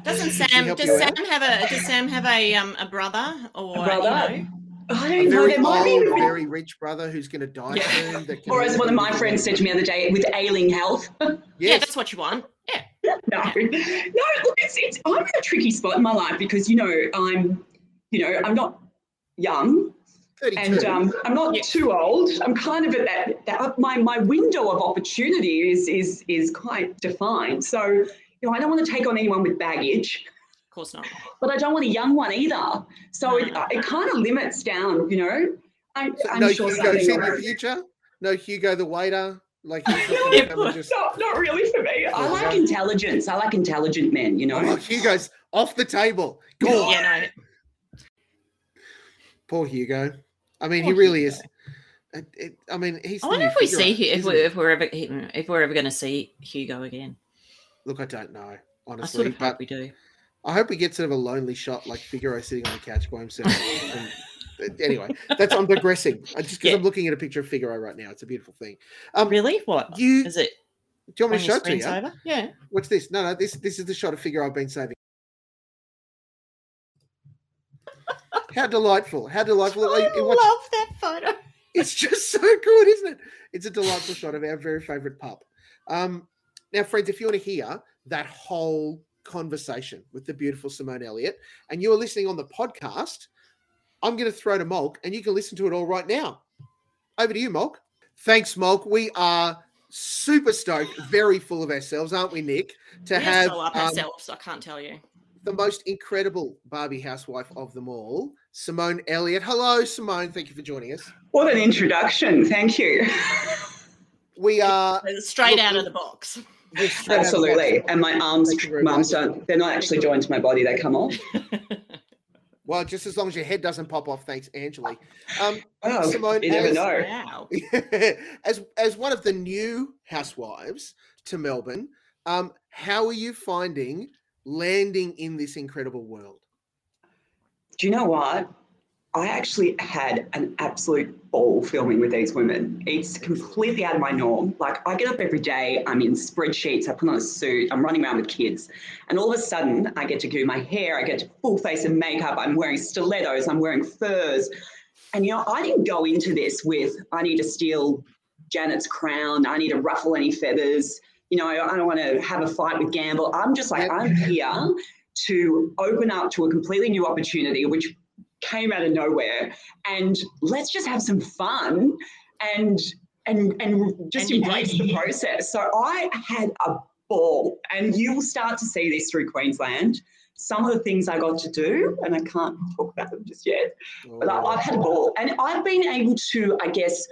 doesn't Sam does Sam out? have a does Sam have a um a brother or you brother? know? I A don't know. very There might be. old, very rich brother who's going to die soon. That can Or as one of my friends said to me the other day, with ailing health. [laughs] Yeah, that's what you want. Yeah. no, no. Look, it's, it's I'm in a tricky spot in my life because you know I'm, you know, I'm not young, 32. and um, I'm not too old. I'm kind of at that, that. My my window of opportunity is is is quite defined. So you know, I don't want to take on anyone with baggage. Of course not. But I don't want a young one either. So it, it kind of limits down. You know, I, I'm no sure Hugo something in will your happen. future. No Hugo the waiter. Like he's not [laughs] gonna come and just. Not, not really for me. I like right. intelligence. I like intelligent men. You know. Oh, Hugo's off the table. Go on. Yeah, no. Poor Hugo. I mean, Poor he really is. It, it, I mean, he's. I wonder if we see Hu- if we he? if we're ever if we're ever going to see Hugo again. Look, I don't know I honestly, sort of but hope we do. I hope we get sort of a lonely shot like Figaro sitting on the couch by himself. And- anyway, that's I'm digressing. I just because Yeah. I'm looking at a picture of Figaro right now. It's a beautiful thing. Um, Really? What you is it? Do you want me to show it to you? Yeah. What's this? No, no. This this is the shot of Figaro I've been saving. [laughs] How delightful! How delightful! I It- love that photo. it's just so good, isn't it? It's a delightful shot of our very favorite pup. Um, now, friends, if you want to hear that whole conversation with the beautiful Simone Elliott, and you are listening on the podcast, I'm going to throw to Molk, and you can listen to it all right now. Over to you, Molk. Thanks, Molk. We are super stoked, very full of ourselves, aren't we, Nick? To We have so up um, ourselves, I can't tell you. the most incredible Barbie housewife of them all, Simone Elliott. Hello, Simone. Thank you for joining us. What an introduction. Thank you. We are Straight out of the box. We're [laughs] straight out of the Absolutely. And my arms, Thank you very my arms don't, they're not actually joined to my body, they come off. [laughs] Well, just as long as your head doesn't pop off, thanks, Anjali. Um, Oh, Simone, you never as- know. [laughs] As as one of the new housewives to Melbourne, um, how are you finding landing in this incredible world? Do you know what? I actually had an absolute ball filming with these women. It's completely out of my norm. Like, I get up every day, I'm in spreadsheets, I put on a suit, I'm running around with kids. And all of a sudden, I get to do my hair, I get to full face of makeup, I'm wearing stilettos, I'm wearing furs. And, you know, I didn't go into this with, I need to steal Janet's crown, I need to ruffle any feathers. You know, I, I don't want to have a fight with Gamble. I'm just like, I'm here to open up to a completely new opportunity, which came out of nowhere, and let's just have some fun and and and just And embrace the process. So I had a ball, and you will start to see this through Queensland. Some of the things I got to do, and I can't talk about them just yet, but I, I've had a ball, and I've been able to, I guess,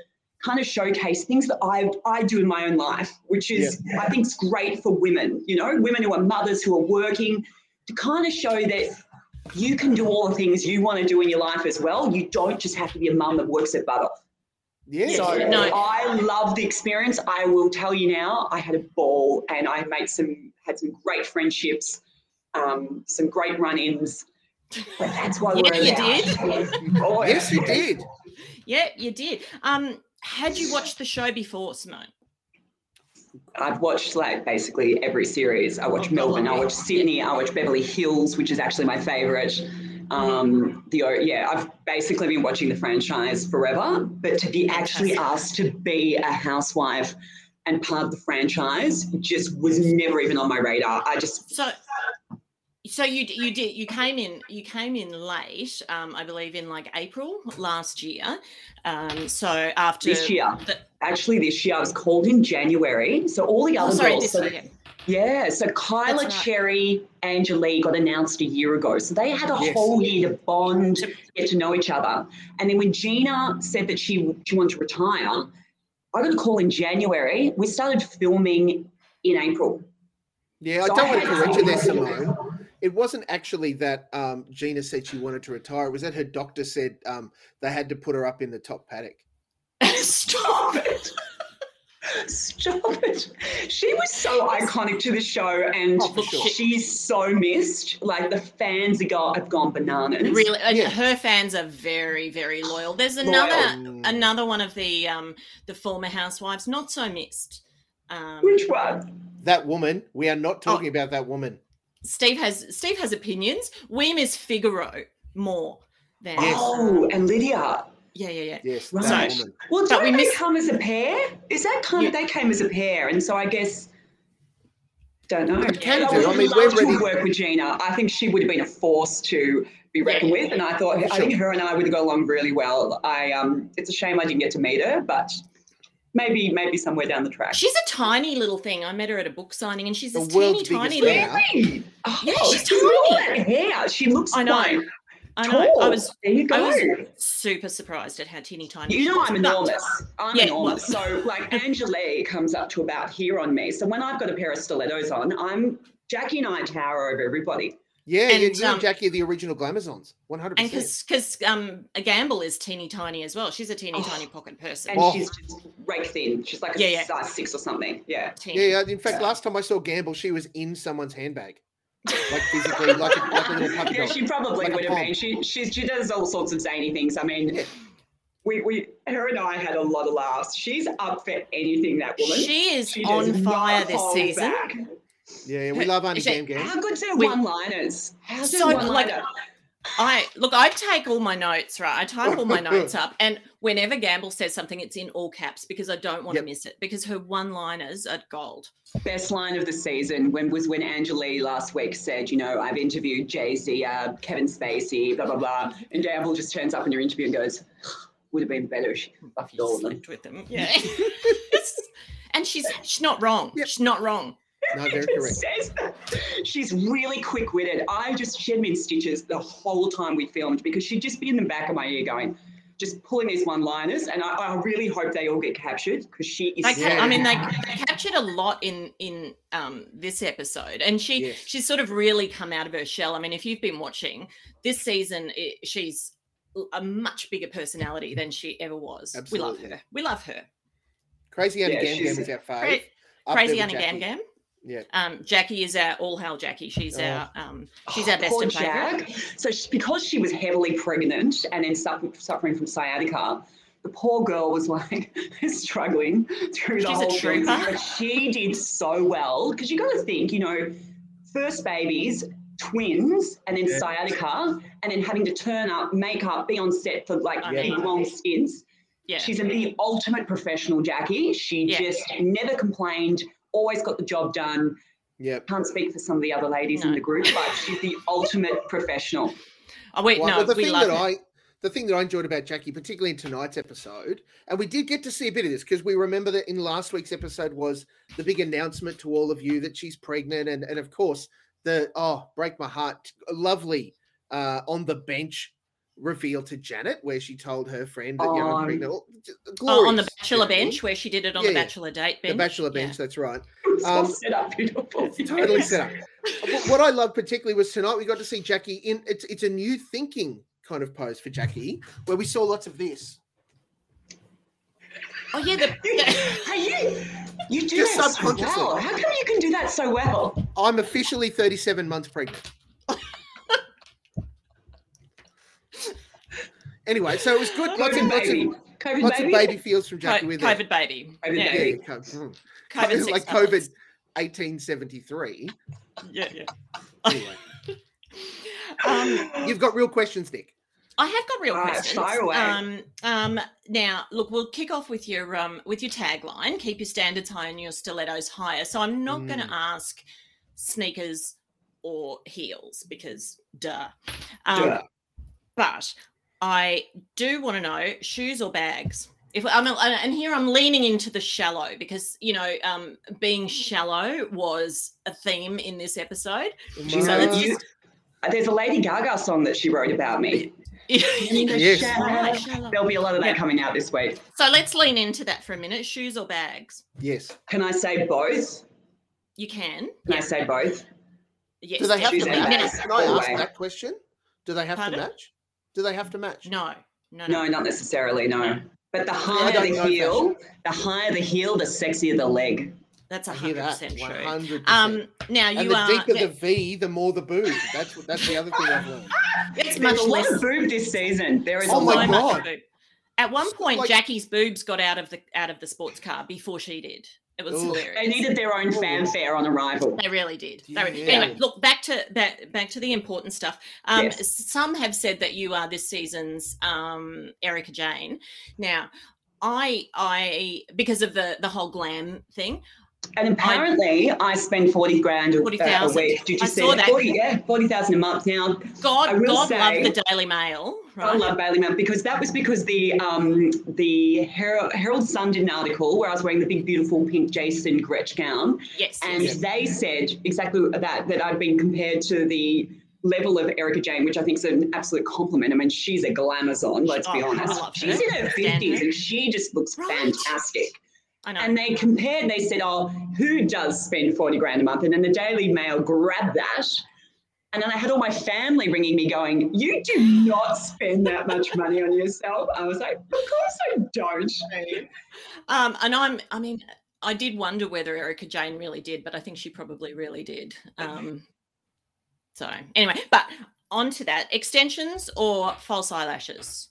kind of showcase things that I I do in my own life, which is I think is great for women. You know, women who are mothers who are working to kind of show that you can do all the things you want to do in your life as well. You don't just have to be a mum that works at butt off. Yeah. So no. I love the experience. I will tell you now, I had a ball and I made some had some great friendships, um, some great run-ins. But that's why Yeah, we're you allowed. did. [laughs] Oh, yes, you did. Yeah, you did. Um, had you watched the show before, Simone? I've watched like basically every series. I watch Oh, Melbourne, I watch Sydney, I watch Beverly Hills, which is actually my favorite. Um, the yeah, I've basically been watching the franchise forever, but to be actually asked to be a housewife and part of the franchise just was never even on my radar. I just So, so you you did you came in you came in late, um, I believe in like April last year. Um, so after this year, the- actually this year, I was called in January. So all the Oh, other sorry, girls, this so- year. yeah. So Kyla, That's right. Cherry, Anjali got announced a year ago. So they had a Yes. whole year to bond, get to know each other. And then when Gina said that she she wanted to retire, I got a call in January. We started filming in April. Yeah, So I don't I want to had correct you there, to- Simone. It wasn't actually that um, Gina said she wanted to retire. It was that her doctor said um, they had to put her up in the top paddock. [laughs] Stop it. Stop it. She was so iconic to the show and Oh, sure. she's so missed. Like the fans have gone, have gone bananas. Really, Yeah. her fans are very, very loyal. There's Loyal. another another one of the um the former housewives, not so missed. Um, Which one? That woman, we are not Oh. talking about that woman. Steve has Steve has opinions. We miss Figaro more than Yes. Oh, and Lydia. yeah, yeah, yeah. Yes, Right. that woman. Well, But don't we they miss- come as a pair? Is that kind of they came as a pair, and so I guess don't know. can But do. I would mean, love we're to work with Gina. I think she would have been a force to be reckoned with, and I thought I think her and I would have got along really well. I um, it's a shame I didn't get to meet her, but maybe maybe somewhere down the track. She's a tiny little thing. I met her at a book signing, and she's The this teeny tiny biggest little. singer. Really? Oh, Yeah, she's she's got all tiny. that hair. She looks I know. quite I know. I was There you I was super surprised at how teeny tiny. You she know was, I'm enormous. I'm Yeah, enormous. So like [laughs] Anjali comes up to about here on me. So when I've got a pair of stilettos on, I'm Jackie and I tower over everybody. Yeah, And, yeah, you um, Jackie the original Glamazons, one hundred And percent. because because um a gamble is teeny tiny as well. She's a teeny Oh, tiny pocket person. And Oh. she's just rake thin. She's like a Yeah, yeah. size six or something. Yeah. Yeah, yeah. In fact, last time I saw Gamble, she was in someone's handbag, [laughs] like physically, like a, like a little puppy Yeah, dog. she probably Like would have been. She she's, she does all sorts of zany things. I mean, Yeah. we, we her and I had a lot of laughs. She's up for anything, that woman. She is She on fire this season. back. Yeah, yeah, we love Auntie Is it- Gam Gam. How good's her one-liners? How's her So, like, one-liner? I look, I take all my notes, right? I type all my notes [laughs] up, and whenever Gamble says something, it's in all caps because I don't want Yep. to miss it. Because her one-liners are gold. best line of the season when was when Anjali last week said, you know, I've interviewed Jay Z, uh, Kevin Spacey, blah blah blah, and Gamble just turns up in your interview and goes, would have been better if she fucked all of them. Slept with them, [laughs] yeah. [laughs] and she's she's not wrong. Yep. She's not wrong. [laughs] No, very correct. says that. She's really quick witted. I just, she had me in stitches the whole time we filmed because she'd just be in the back of my ear going, just pulling these one liners. And I, I really hope they all get captured because she is. They, so ca- I mean, they, they captured a lot in in um, this episode, and she Yes. she's sort of really come out of her shell. I mean, if you've been watching this season, it, she's a much bigger personality than she ever was. We love her. We love her. Crazy Auntie Yeah, Gam Gam is our fave. Cra- Crazy with Anna Gam Gam. Yeah. Um, Jackie is our all hail Jackie. She's Oh. our um, she's our best Poor and favorite. Jack. So she, because she was heavily pregnant and then suffer, suffering from sciatica, the poor girl was like [laughs] struggling through the She's a whole thing. trooper. But she did so well because you got to think, you know, first babies, twins, and then Yeah. sciatica, and then having to turn up, make up, be on set for like I big long stints. Yeah. She's the ultimate professional, Jackie. She Yeah. just never complained, always got the job done. Yep. Can't speak for some of the other ladies in the group, but she's the [laughs] ultimate professional. oh wait, Well, no, well, the we thing love that her. I the thing that I enjoyed about Jackie, particularly in tonight's episode, and we did get to see a bit of this because we remember that in last week's episode was the big announcement to all of you that she's pregnant, and and of course the oh break my heart, lovely uh, on the bench reveal to Janet where she told her friend that you know I'm On- pregnant. Oh, Oh, on the bachelor Jackie. bench where she did it on Yeah, the bachelor date the bench. bachelor Yeah. bench. That's right. [laughs] It's all Um, set up beautiful. [laughs] totally set up. [laughs] What- what I love particularly was tonight we got to see Jackie in it's it's a new thinking kind of pose for Jackie where we saw lots of this. Oh yeah, the, You, hey, you, you do Just that so well. How come you can do that so well? I'm officially 37 months pregnant. Anyway, so it was good. Lots of COVID lots baby. of COVID lots baby. of baby feels from Co- with COVID it. baby. COVID yeah. Yeah, baby. co- mm. COVID like six COVID 1873. Yeah, yeah. Anyway, [laughs] Um, You've got real questions, Nick. I have got real All right, questions. fire away. Um, um, now, look, we'll kick off with your um, with your tagline: "Keep your standards high and your stilettos higher." So I'm not going to Mm. ask sneakers or heels because, duh. Um, Duh. But I do want to know shoes or bags. If I'm and here I'm leaning into the shallow because you know um, being shallow was a theme in this episode. She's So let's you- there's a Lady Gaga song that she wrote about me. [laughs] Yes. shallow. There'll be a lot of that Yeah. coming out this week. So let's lean into that for a minute. Shoes or bags? Yes. Can I say both? You can. Can I say both? Yes. Do they have to Shoes and match? bags, Can I ask that question? Do they have Pardon? to match? Do they have to match? No. No, No, no not necessarily. No. But the I higher don't the know heel, the higher the heel, the sexier the leg. That's a hear hundred percent true. 100%. Um, now you and you the are. deeper now- the V, the more the boob. That's what. That's the other thing I've learned. [laughs] it's There's much less. boob this season. There is Oh my so much God. boob. At one point, like- Jackie's boobs got out of the out of the sports car before she did. It was Ooh. hilarious. They needed their own fanfare on arrival. They really did. They re- Yeah. Anyway, look back to back back to the important stuff. Um, Yes. Some have said that you are this season's um, Erika Jayne. Now, I I because of the the whole glam thing. And apparently, I, spend forty grand a, uh, a 40,000. week. Did you I see saw that? that. Forty, yeah, forty thousand a month. Now, God, God say- love the Daily Mail. I love Bailey Mount because that was because the um, the Herald, Herald Sun did an article where I was wearing the big, beautiful pink Jason Grech gown, yes. and yes. they said exactly that that I'd been compared to the level of Erika Jayne, which I think is an absolute compliment. I mean, she's a glamazon. Let's be Oh, I honest. She's in her fifties and she just looks Right. fantastic. I know. And they compared, they said, oh, who does spend 40 grand a month? And then the Daily Mail grabbed that. And then I had all my family ringing me going, you do not spend that much money on yourself. I was like, of course I don't. Um, and I'm, I mean, I did wonder whether Erika Jayne really did, but I think she probably really did. Um, so anyway, but on to that extensions or false eyelashes.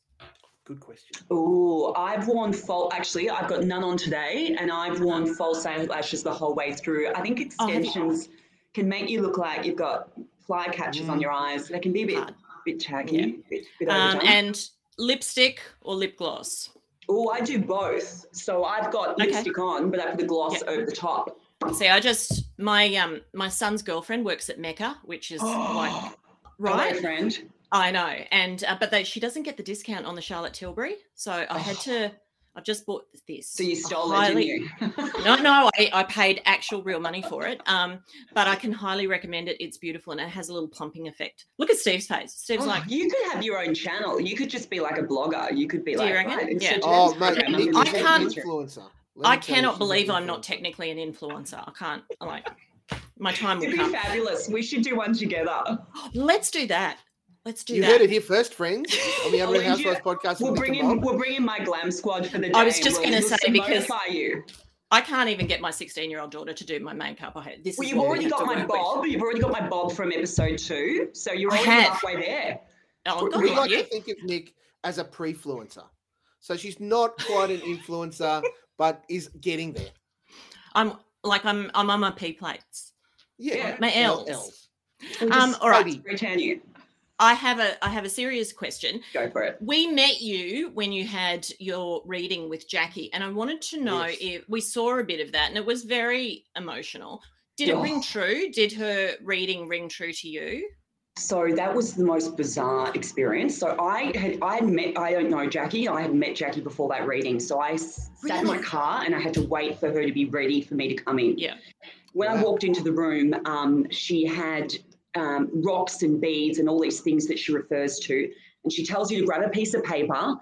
Good question. Oh, I've worn false, actually, I've got none on today. And I've worn false eyelashes the whole way through. I think Oh, have extensions can make you look like you've got fly catchers on your eyes. They can be a bit, Hard. bit tacky, Yeah. bit, bit Um, and lipstick or lip gloss. Oh, I do both. So I've got Okay. lipstick on, but I put the gloss Yeah. over the top. See, I just my um my son's girlfriend works at Mecca, which is [gasps] like right. friend. I know, and uh, but they, she doesn't get the discount on the Charlotte Tilbury, so I had to. I've just bought this. So you a stole it, didn't you? no, no, [laughs] I, I paid actual real money for it. Um, but I can highly recommend it. It's beautiful and it has a little plumping effect. Look at Steve's face. Steve's Oh, like, you could have your own channel. You could just be like a blogger. You could be Do like, right, Yeah. Oh, mate, I'm I she's gonna an can't- do influencer. I me tell you, cannot believe I'm not technically an influencer. I can't. I like, my time will It'd be come. fabulous. We should do one together. [gasps] Let's do that. Let's do that. You that. heard it here first, friends, on the [laughs] Oh, Unreal Housewives podcast. We'll with bring in we'll bring in my glam squad for the day. I was just gonna say, because- you. I can't even get my 16 year old daughter to do my makeup. I had this. Well, you've what we already got my work with. bob. You've already got my bob from episode two, so you're I already halfway there. Oh, We- we like you. to think of Nick as a pre-fluencer. So she's not quite an influencer, [laughs] but is getting there. I'm like I'm I'm on my P plates. Yeah. My L- L's. We'll Um, just all right. Maybe. Return you. I have a I have a serious question. Go for it. We met you when you had your reading with Jackie, and I wanted to know Yes. if we saw a bit of that, and it was very emotional. Did it Oh. ring true? Did her reading ring true to you? So that was the most bizarre experience. So I had I had met I don't know Jackie. I had met Jackie before that reading. So I sat in my car and I had to wait for her to be ready for me to come in. Yeah. When I walked into the room, um, she had um, rocks and beads and all these things that she refers to, and she tells you to grab a piece of paper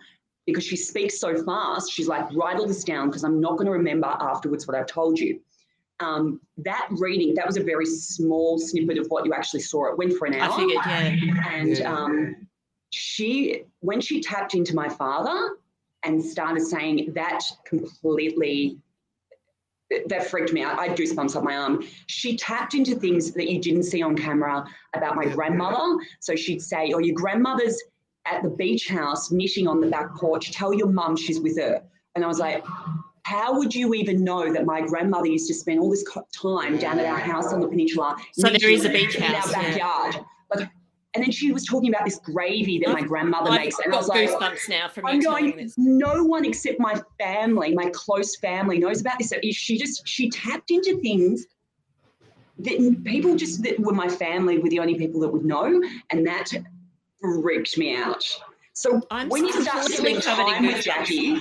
because she speaks so fast. She's like, write all this down because I'm not going to remember afterwards what I've told you. Um, that reading, that was a very small snippet of what you actually saw. It went for an hour. I figured, yeah. And Yeah. um, she, when she tapped into my father and started saying that completely, that freaked me out. I had goosebumps up my arm. She tapped into things that you didn't see on camera about my grandmother. So she'd say, "Oh, your grandmother's at the beach house knitting on the back porch. Tell your mum she's with her." And I was like, how would you even know that my grandmother used to spend all this time down at our house on the peninsula? So there is a knitting beach in our backyard. Like, And then she was talking about this gravy that my grandmother I've makes. And got I was like, goosebumps now from I'm going, this. no one except my family, my close family knows about this. She just, she tapped into things that people just that were my family were the only people that would know. And that freaked me out. So I'm when you start to completely spend covered in time with. Jackie,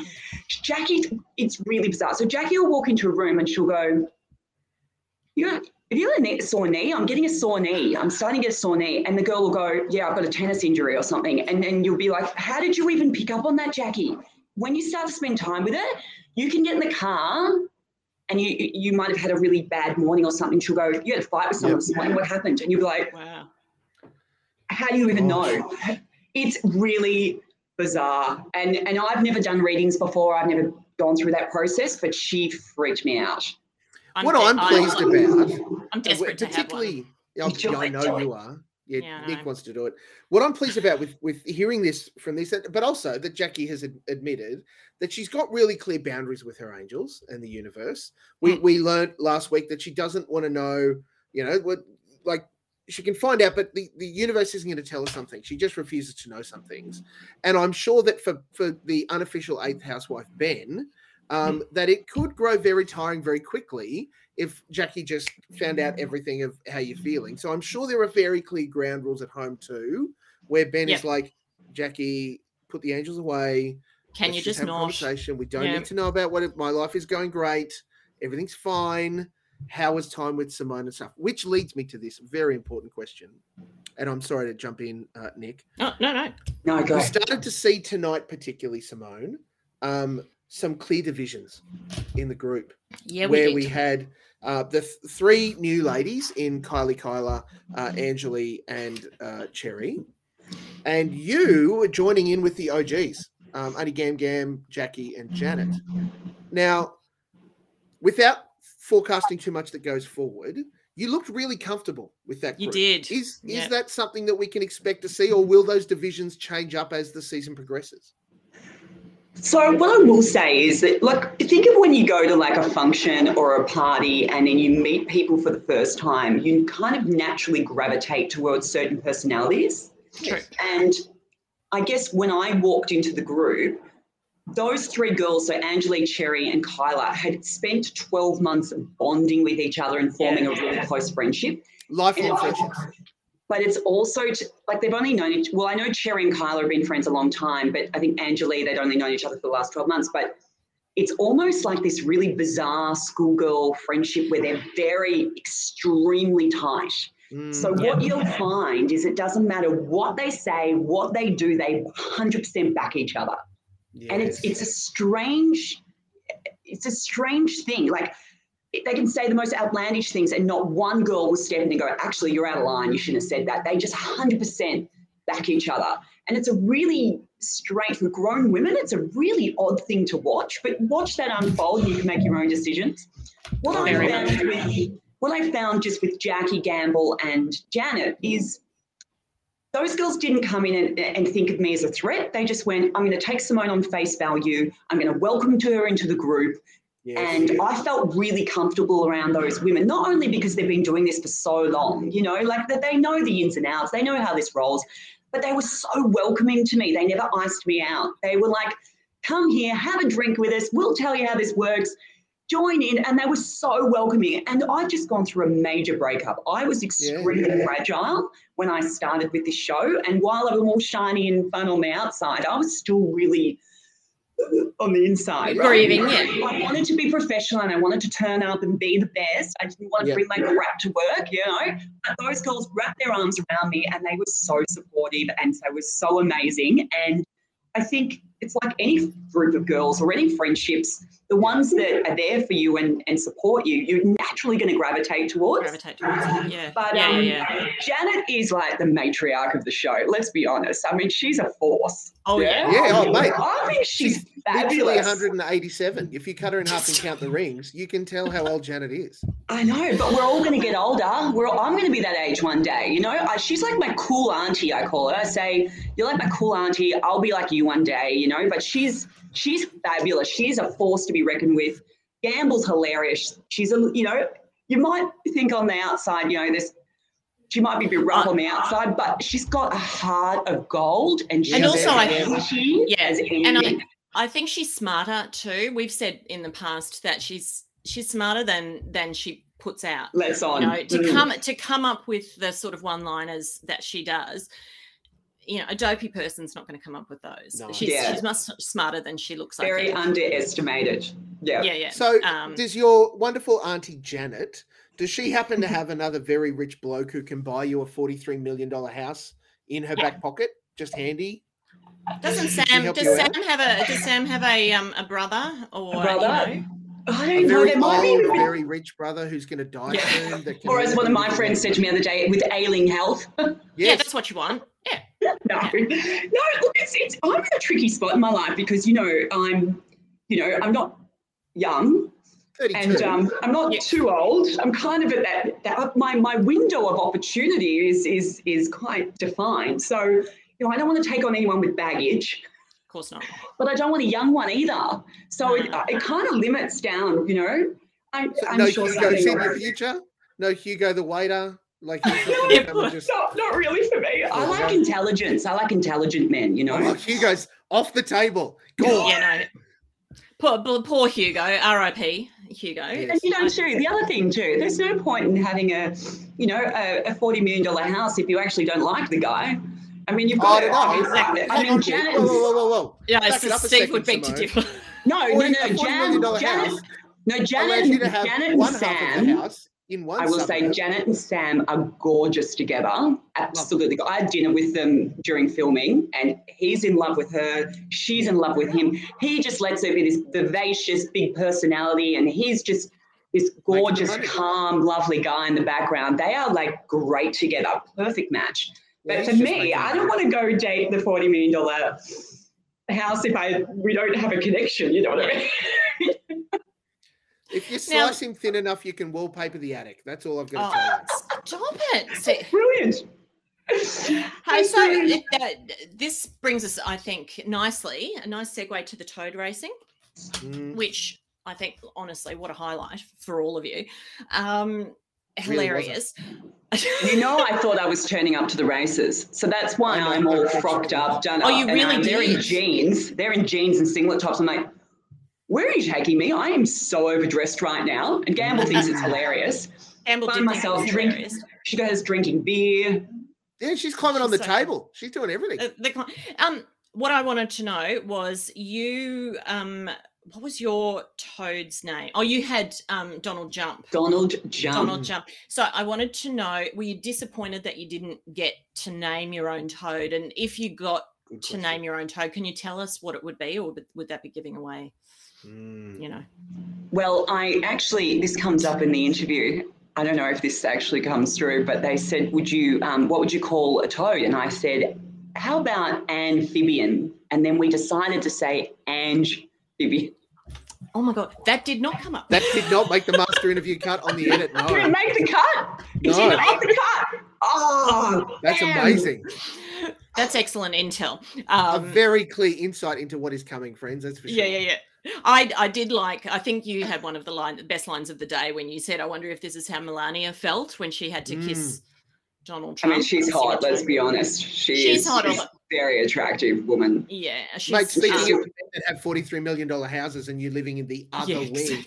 Jackie, it's really bizarre. So Jackie will walk into a room and she'll go, "You know, have you got a knee- sore knee? I'm getting a sore knee. I'm starting to get a sore knee." And the girl will go, "Yeah, I've got a tennis injury or something." And then you'll be like, "How did you even pick up on that, Jackie?" When you start to spend time with her, you can get in the car. And you you might have had a really bad morning or something. She'll go, "You had a fight with someone this morning. What happened?" And you'll be like, "Wow, how do you even know?" Oh. It's really bizarre. And and I've never done readings before. I've never gone through that process, but she freaked me out. What I'm pleased about, I'm desperate to have particularly, [laughs] one. I- know you are. Yeah, Yeah, Nick wants to do it. What I'm pleased about with with hearing this from this, but also that Jackie has ad- admitted that she's got really clear boundaries with her angels and the universe. We Hmm. we learned last week that she doesn't want to know, you know, what like she can find out, but the, the universe isn't going to tell her something. She just refuses to know some things. And I'm sure that for for the unofficial eighth housewife Ben, um, that it could grow very tiring very quickly if Jackie just found out everything of how you're feeling. So I'm sure there are very clear ground rules at home too, where Ben is like, Jackie, put the angels away. Can Let's you just have a conversation? We don't Yeah. need to know about what it, my life is going great. Everything's fine. How was time with Simone and stuff? Which leads me to this very important question. And I'm sorry to jump in, uh, Nick. Oh, no, no. No, go We started to see tonight, particularly Simone, um, some clear divisions in the group. Yeah, where did. we had uh, the th- three new ladies in Kylie, Kyla, uh, Anjali, and uh, Cherry, and you were joining in with the OGs, um, Only Gam Gam, Jackie, and Janet. Now, without forecasting too much that goes forward, you looked really comfortable with that. You did, Is is yeah. that something that we can expect to see, or will those divisions change up as the season progresses? So what I will say is that, like, think of when you go to like a function or a party, and then you meet people for the first time. You kind of naturally gravitate towards certain personalities. True. And I guess when I walked into the group, those three girls, so Anjali, Cherry, and Kyla, had spent 12 months bonding with each other and forming a really close friendship. Lifelong And- friendships. But it's also t- like they've only known each. Well, I know Cherry and Kyla have been friends a long time, but I think Anjali they'd only known each other for the last 12 months. But it's almost like this really bizarre schoolgirl friendship where they're very extremely tight. So Mm, what you'll find is it doesn't matter what they say, what they do, they 100% back each other. And it's it's a strange it's a strange thing. Like they can say the most outlandish things and not one girl will step in and go, actually, you're out of line. You shouldn't have said that. They just 100% back each other. And it's a really strange, for grown women, it's a really odd thing to watch, but watch that unfold and you can make your own decisions. What I found with, what I found just with Jackie Gamble and Janet is those girls didn't come in and, and think of me as a threat. They just went, I'm going to take Simone on face value. I'm going to welcome her into the group. And I felt really comfortable around those women, not only because they've been doing this for so long, you know, like that they know the ins and outs, they know how this rolls, but they were so welcoming to me. They never iced me out. They were like, come here, have a drink with us. We'll tell you how this works. Join in. And they were so welcoming. And I'd just gone through a major breakup. I was extremely fragile when I started with this show. And while I was all shiny and fun on the outside, I was still really on the inside. Grieving, right? yeah. I wanted to be professional and I wanted to turn up and be the best. I didn't want to Yeah. bring my crap to work, you know. But those girls wrapped their arms around me and they were so supportive and they were so amazing. And I think it's like any group of girls or any friendships, the ones that are there for you and, and support you, you're naturally going to gravitate towards. Gravitate towards it, yeah. But yeah, um, yeah, yeah. Janet is like the matriarch of the show. Let's be honest. I mean, she's a force. Oh, yeah. Yeah, oh, mate. I think she's, Literally fabulous. 187. If you cut her in half and count the rings, you can tell how old Janet is. I know, but we're all going to get older. We're all, I'm going to be that age one day. You know, I, she's like my cool auntie. I call her. I say, "You're like my cool auntie. I'll be like you one day." You know, but she's she's fabulous. She's a force to be reckoned with. Gamble's hilarious. She's a you know, you might think on the outside, you know, this she might be a bit rough on the outside, but she's got a heart of gold, and she's and also, I pretty yeah, as and. I, I think she's smarter too. We've said in the past that she's she's smarter than than she puts out. Let's on. You know, to Mm. come to come up with the sort of one-liners that she does. You know, a dopey person's not going to come up with those. No. She's, Yeah. she's much smarter than she looks. very I think. underestimated. Yeah. Yeah, yeah. So, Um, does your wonderful auntie Janet? Does she happen to have another very rich bloke who can buy you a forty-three million dollar house in her back pocket, just handy? Doesn't Sam? Does Sam out? have a? Does Sam have a um a brother or A brother? You know? I A don't know. very There might be very rich brother who's going to die Yeah. soon. That can Or as one of my [laughs] friends said to me the other day, with ailing health. [laughs] Yeah, that's what you want. No, no. Look, it's, it's I'm in a tricky spot in my life because you know I'm, you know, I'm not young, and um, I'm not too old. I'm kind of at that. that my my window of opportunity is is is quite defined. So you know, I don't want to take on anyone with baggage. Of course not. But I don't want a young one either. So it, it kind of limits down. You know, I'm, So I'm no sure Hugo's in work. future. No Hugo the waiter. Like he's not [laughs] gonna come and just. Not, not really for me. I Oh, like no. intelligence. I like intelligent men. You know. Oh, Hugo's off the table. Go on. Yeah, no. Poor, poor, poor Hugo. R.I.P. Hugo. And you know, too, the other thing too, there's no point in having a, you know, a, a forty million dollar house if you actually don't like the guy. I mean, you've Oh, I got don't. I mean, on, Janet. Whoa, whoa, whoa, whoa, whoa. Yeah, Back it up a Steve second, would beg to differ. No, no, no, a $40 Janet, million dollar Janet, house no, Janet, and, Janet and one half Sam. In one. I will say. Janet and Sam are gorgeous together. Absolutely. I had dinner with them during filming, and he's in love with her. She's in love with him. He just lets her be this vivacious, big personality, and he's just this gorgeous, calm, lovely guy in the background. They are like great together. Perfect match. But he's for me, I don't want to go date the $40 million house if I we don't have a connection. You know what I mean? [laughs] If you Now- slice him thin enough, you can wallpaper the attic. That's all I've got Oh, to tell you. Stop it. See, Brilliant. Hey, so uh, this brings us, I think, nicely a nice segue to the toad racing, Mm. which I think, honestly, what a highlight for all of you. Um, Really hilarious. You know, I thought I was turning up to the races, so that's why I'm all frocked up, done Oh, up. you and really I'm there in jeans. They're in jeans and singlet tops. I'm like, where are you taking me? I am so overdressed right now. And Gamble thinks it's hilarious. [laughs] Campbell Find did myself was drink- She goes drinking beer. Yeah, she's climbing on the so- table. She's doing everything. Uh, the um, what I wanted to know was you. Um, what was your toad's name? Oh, you had um Donald Jump. Donald Jump. Donald Jump. So I wanted to know: Were you disappointed that you didn't get to name your own toad? And if you got to name your own toad, can you tell us what it would be, or would- would that be giving away? Mm. You know. Well, I actually, this comes up in the interview. I don't know if this actually comes through, but they said, "Would you, um, what would you call a toad?" And I said, "How about amphibian?" And then we decided to say amphibian. Oh my god, that did not come up. That did not make the master interview cut on the edit. No, Didn't make the cut. It No. didn't make the cut. Oh, that's damn. amazing. That's excellent intel. A Um, very clear insight into what is coming, friends. That's for sure. Yeah, yeah, yeah. I I did like. I think you had one of the line, the best lines of the day when you said, "I wonder if this is how Melania felt when she had to kiss Donald I Trump." mean, she's hot. Let's tune." be honest. She She's is, hot, she's a very attractive woman. Yeah, she's, Mate, speaking um, of men that have forty-three million dollar houses and you're living in the other Yeah, wing.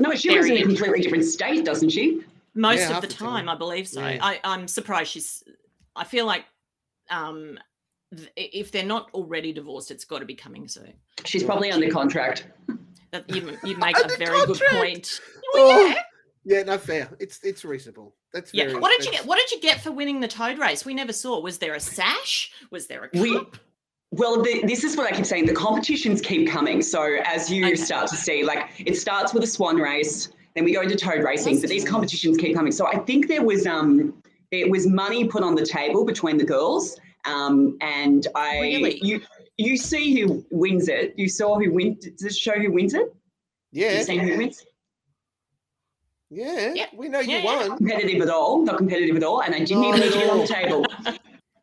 No, she lives in a completely different state, doesn't she? most Yeah, of half the the time, time. I believe so. Yeah. I I'm surprised she's. I feel like, um, th- if they're not already divorced, it's got to be coming soon. She's probably under contract. That you you [laughs] make a Under very good contract? point. Oh, yeah, no fair. It's it's reasonable. That's Yeah. very. What did you get? What did you get for winning the toad race? We never saw. Was there a sash? Was there a cup? We well, the, this is what I keep saying. The competitions keep coming. So as you Okay. start to see, like it starts with a swan race, then we go into toad racing, but these competitions keep coming. So I think there was um it was money put on the table between the girls. Um, and I Really? you you see who wins it. You saw who wins. Does it show who wins it? Yeah, You see who wins? yeah, Yeah. we know you Yeah, yeah. won. competitive at all, not competitive at all, and I didn't Not even need at to get on the table.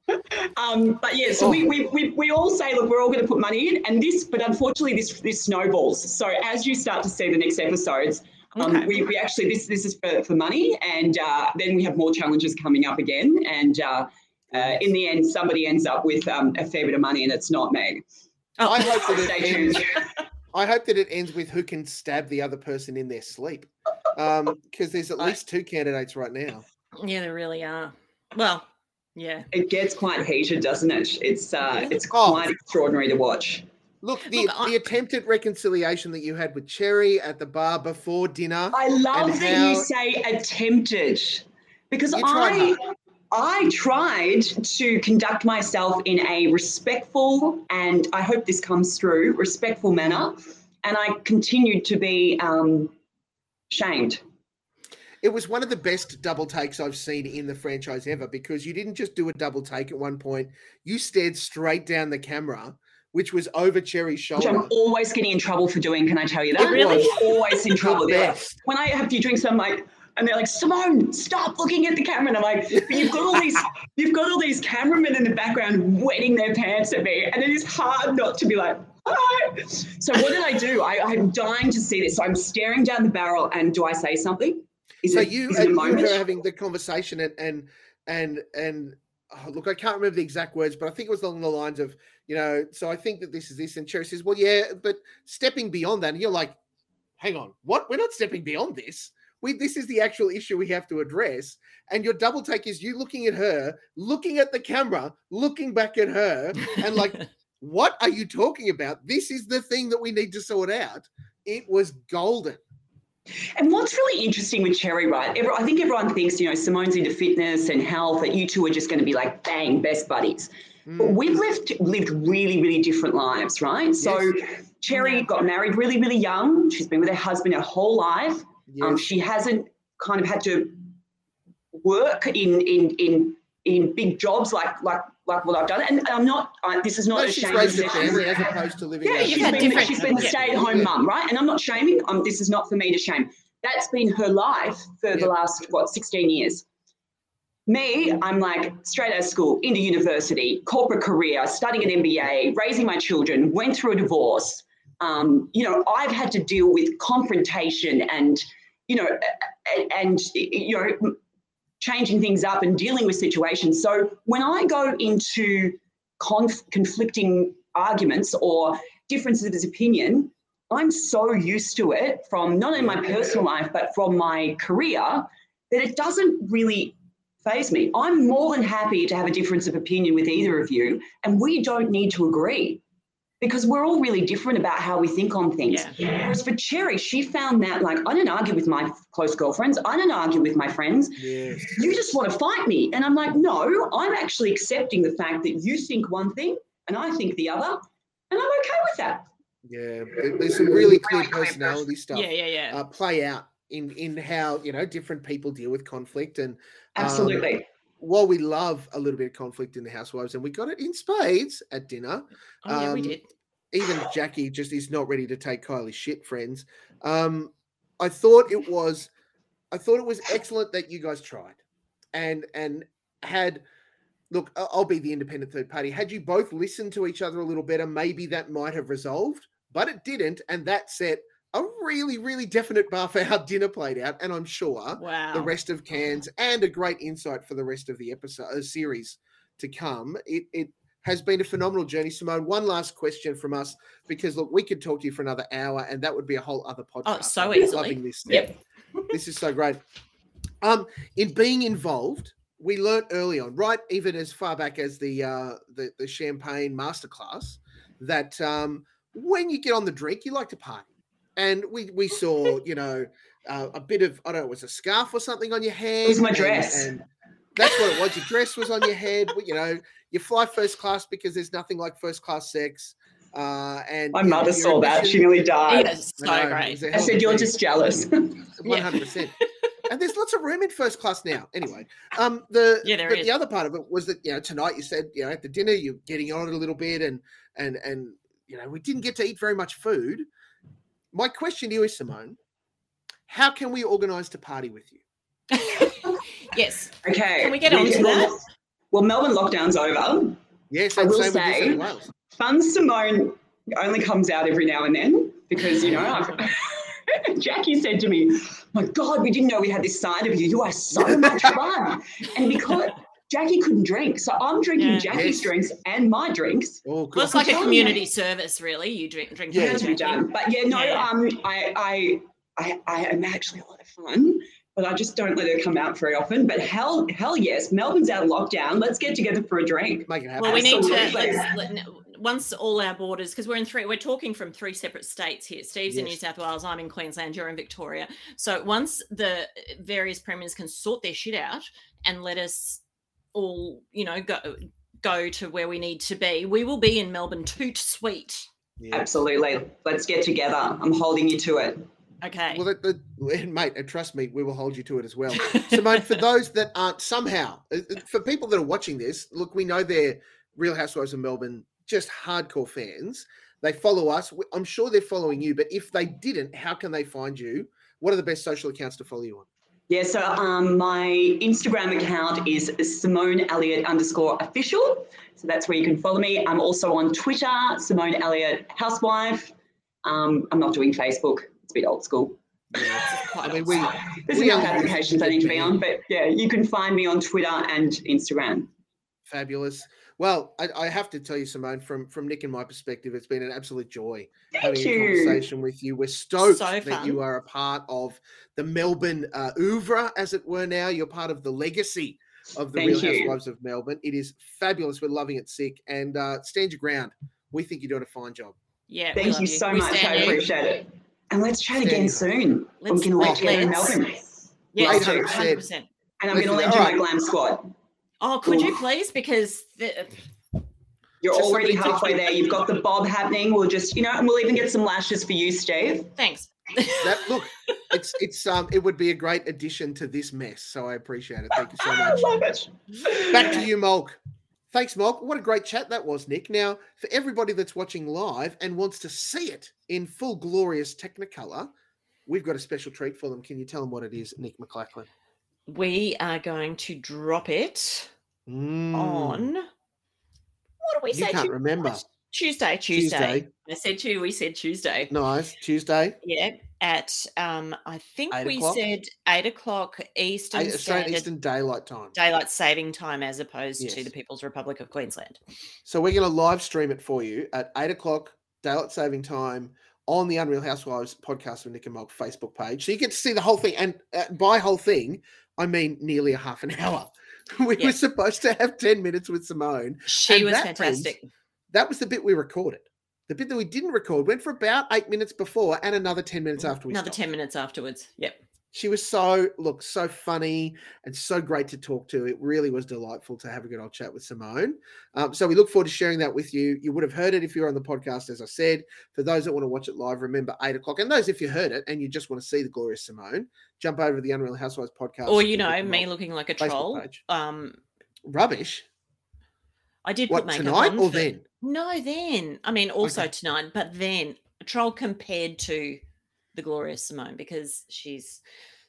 [laughs] um, but yeah, so we, we, we, we all say, look, we're all going to put money in, and this, but unfortunately, this this snowballs. So as you start to see the next episodes, Um, Okay. we, we actually this this is for, for money, and uh, then we have more challenges coming up again. And uh, uh, in the end, somebody ends up with um, a fair bit of money, and it's not me. Oh. I hope that Stay it tuned. [laughs] ends. [laughs] I hope that it ends with who can stab the other person in their sleep, because there's at least two candidates right now. Yeah, there really are. Well, yeah. It gets quite heated, doesn't it? It's uh, it's Oh. quite extraordinary to watch. Look, the, Look, I- the attempt at reconciliation that you had with Cherry at the bar before dinner. I love and that you say attempted because I hard. I tried to conduct myself in a respectful and I hope this comes through respectful manner, and I continued to be um, shamed. It was one of the best double takes I've seen in the franchise ever because you didn't just do a double take at one point. You stared straight down the camera, which was over Cherry's Which shoulder. I'm always getting in trouble for doing. Can I tell you that? It Really? always in [laughs] trouble. The They're like- best. when I have a few drinks, I'm like, and they're like, Simone, stop looking at the camera. And I'm like, but you've got all these, [laughs] you've got all these cameramen in the background wetting their pants at me, and it is hard not to be like, hi. So what did I do? I, I'm dying to see this. So I'm staring down the barrel, and do I say something? Is so it, you it you were having the conversation and and and and oh, look, I can't remember the exact words, but I think it was along the lines of, you know, so I think that this is this, and Cherry says, well, yeah, but stepping beyond that, and you're like, hang on, what? We're not stepping beyond this. We this is the actual issue we have to address. And your double take is you looking at her, looking at the camera, looking back at her, and like, [laughs] what are you talking about? This is the thing that we need to sort out. It was golden. And what's really interesting with Cherry, right? Every, I think everyone thinks, you know, Simone's into fitness and health, that you two are just going to be like bang, best buddies. But Mm. we've lived lived really, really different lives, right? So Cherry got married really, really young. She's been with her husband her whole life. Um, she hasn't kind of had to work in in in in big jobs like like like what I've done. And I'm not. I, this is not No, a she's shame. raised a family as opposed to living. Yeah, out she's been, she's been the stay-at-home mum, right? And I'm not shaming. Um, this is not for me to shame. That's been her life for the last what 16 years. Me, I'm like straight out of school, into university, corporate career, studying an MBA, raising my children, went through a divorce. Um, you know, I've had to deal with confrontation and, you know, and, and you know, changing things up and dealing with situations. So when I go into conf- conflicting arguments or differences of opinion, I'm so used to it from not only my personal life, but from my career that it doesn't really phase me. I'm more than happy to have a difference of opinion with either of you, and we don't need to agree because we're all really different about how we think on things. Whereas for Cherry, she found that like, I don't argue with my close girlfriends, I don't argue with my friends. Yes. You just want to fight me. And I'm like, no, I'm actually accepting the fact that you think one thing and I think the other, and I'm okay with that. Yeah, there's some really clear personality stuff. Yeah, yeah, yeah. Uh, play out in in how you know different people deal with conflict and um, Absolutely. While we love a little bit of conflict in the housewives, and we got it in spades at dinner. Oh, yeah, we um, did. Even Jackie just is not ready to take Kylie's shit, friends. Um, I thought it was, I thought it was excellent that you guys tried, and and had. Look, I'll be the independent third party. Had you both listened to each other a little better, maybe that might have resolved, but it didn't, and that set a really, really definite bar for how dinner played out. And I'm sure Wow. the rest of cans and a great insight for the rest of the episode uh, series to come. It it has been a phenomenal journey, Simone. One last question from us because look, we could talk to you for another hour, and that would be a whole other podcast. Oh, so I'm easily. loving this. Yep. this is so great. Um, in being involved, we learnt early on, right, even as far back as the uh, the, the champagne masterclass, that um, when you get on the drink, you like to party. And we we saw, [laughs] you know, uh, a bit of I don't know, it was a scarf or something on your head. was my and- dress. and that's what it was. Your dress was on your head. You know, you fly first class because there's nothing like first class sex. Uh, and My you know, mother saw that. She nearly died. Yes, so I know, great. was a I said, You're thing. just jealous. [laughs] [laughs] One hundred percent. And there's lots of room in first class now. Anyway, um, the Yeah, there the, is. the other part of it was that you know tonight you said you know at the dinner you're getting on it a little bit and and and you know we didn't get to eat very much food. My question to you is Simone, how can we organise to party with you? [laughs] Yes. Okay. Can we get on to well, that? Well, Melbourne lockdown's over. Yes, I will same say, South Fun Simone only comes out every now and then because, you know, I've [laughs] Jackie said to me, My God, we didn't know we had this side of you. You are so much [laughs] fun. And because Jackie couldn't drink, so I'm drinking Yeah. Jackie's Yes. drinks and my drinks. Oh, Well, it's like a telling you. community service, really. You drink drink. Yeah, from to be done. But yeah, no, Yeah. um, I, I, I, I am actually a lot of fun, but I just don't let her come out very often. But hell, hell yes, Melbourne's out of lockdown. Let's get together for a drink. Make it happen. Well, we need to Absolutely. let's, let, once all our borders, because we're in three, we're talking from three separate states here. Steve's in New South Wales, I'm in Queensland, you're in Victoria. So once the various premiers can sort their shit out and let us all, you know, go go to where we need to be, we will be in Melbourne toot sweet. Absolutely. Let's get together. I'm holding you to it. Okay. Well, that, that, mate, and trust me, we will hold you to it as well. [laughs] Simone, for those that aren't somehow, uh, uh, for people that are watching this, look, we know they're Real Housewives of Melbourne, just hardcore fans. They follow us. I'm sure they're following you, but if they didn't, how can they find you? What are the best social accounts to follow you on? Yeah, so um, my Instagram account is Simone Elliott underscore official. So that's where you can follow me. I'm also on Twitter, Simone Elliott Housewife. Um, I'm not doing Facebook. It's a bit old school. I mean, we [laughs] There's we enough applications I need to be on, but yeah, you can find me on Twitter and Instagram. Fabulous. Well, I, I have to tell you, Simone, from from Nick and my perspective, it's been an absolute joy Thank having a conversation with you. We're stoked So that you are a part of the Melbourne uh, oeuvre, as it were. Now you're part of the legacy of the Thank Real you. Housewives of Melbourne. It is fabulous. We're loving it, sick, and uh, stand your ground. We think you're doing a fine job. Yeah. Thank you so We much. I appreciate it. And let's chat Stand again you. soon. Let's- we can live together in. Melbourne. Yes, Eight hundred 100%. percent. And I'm going to do lend you All my right. glam squad. Oh, could you please? Because the, You're Just already halfway there. You've got the bob happening. We'll just, you know, and we'll even get some lashes for you, Steve. thanks. That [laughs] look, it's it's um, it would be a great addition to this mess. So I appreciate it. Thank you so [laughs] I much. love it. Back to you, Molk. Thanks, Molk. What a great chat that was, Nick. Now, for everybody that's watching live and wants to see it in full glorious Technicolor, we've got a special treat for them. Can you tell them what it is, Nick McLachlan? We are going to drop it Mm, on. What do we you say? can't remember. Tuesday, Tuesday. Tuesday. I said two. We said Tuesday. Nice. Tuesday, Yeah, at um, I think Eight we o'clock? said eight o'clock Eastern eight Australian Standard Eastern Daylight Time. Daylight Saving Time, as opposed to the People's Republic of Queensland. So we're going to live stream it for you at eight o'clock daylight saving time on the Unreal Housewives podcast with Nick and Molk Facebook page. So you get to see the whole thing, and uh, by whole thing, I mean nearly a half an [laughs] hour. [laughs] we were supposed to have ten minutes with Simone. She was that, fantastic. That was the bit we recorded. The bit that we didn't record went for about eight minutes before and another 10 minutes after we Another stopped. ten minutes afterwards. Yep. She was so, look, so funny and so great to talk to. It really was delightful to have a good old chat with Simone. Um, so we look forward to sharing that with you. You would have heard it if you're on the podcast, as I said. For those that want to watch it live, remember eight o'clock. And those, if you heard it and you just want to see the glorious Simone, jump over to the Unreal Housewives podcast. Or you know, me looking like a Facebook troll. page. Um, Rubbish. I did What, put makeup tonight on or for- then? No, then. I mean, also Okay. tonight, but then a troll compared to the glorious Simone because she's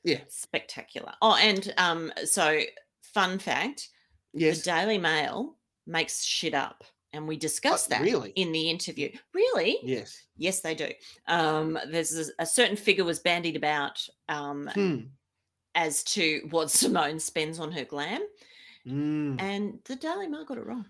Yeah. spectacular. Oh, and um, so fun fact: Yes. the Daily Mail makes shit up, and we discussed that really? in the interview. Really? Yes. Yes, they do. Um, there's a, a certain figure was bandied about um, Hmm. as to what [laughs] Simone spends on her glam, Mm. and the Daily Mail got it wrong.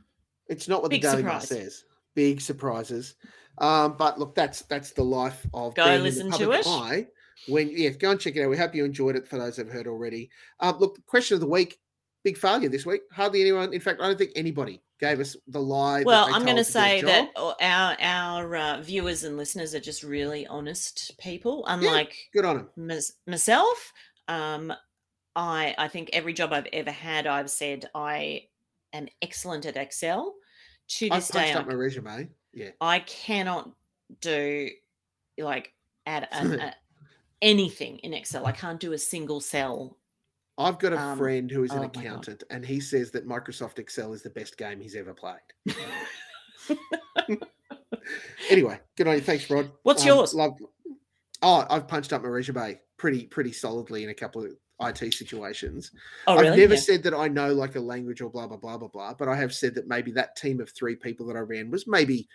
It's not what Big the Daily Mail says. Big surprises. Um, but look, that's that's the life of Go being in the listen to public it. eye. When yeah, go and check it out. We hope you enjoyed it. For those that have heard already, um, look, question of the week: big failure this week. Hardly anyone. In fact, I don't think anybody gave us the lie. Well, I'm going to told do their say that our our uh, viewers and listeners are just really honest people, unlike good on them. mys- myself. Um, I I think every job I've ever had, I've said I am excellent at Excel. To I this day, punched I, up my resume. Yeah. I cannot do like add an, [laughs] a, anything in Excel. I can't do a single cell. I've got a Um, friend who is an oh accountant, and he says that Microsoft Excel is the best game he's ever played. [laughs] [laughs] anyway, good on you. Thanks, Rod. What's yours? Love. Oh, I've punched up my resume pretty pretty solidly in a couple of IT situations. Oh, I've never Yeah. said that I know like a language or blah blah blah blah blah, but I have said that maybe that team of three people that I ran was maybe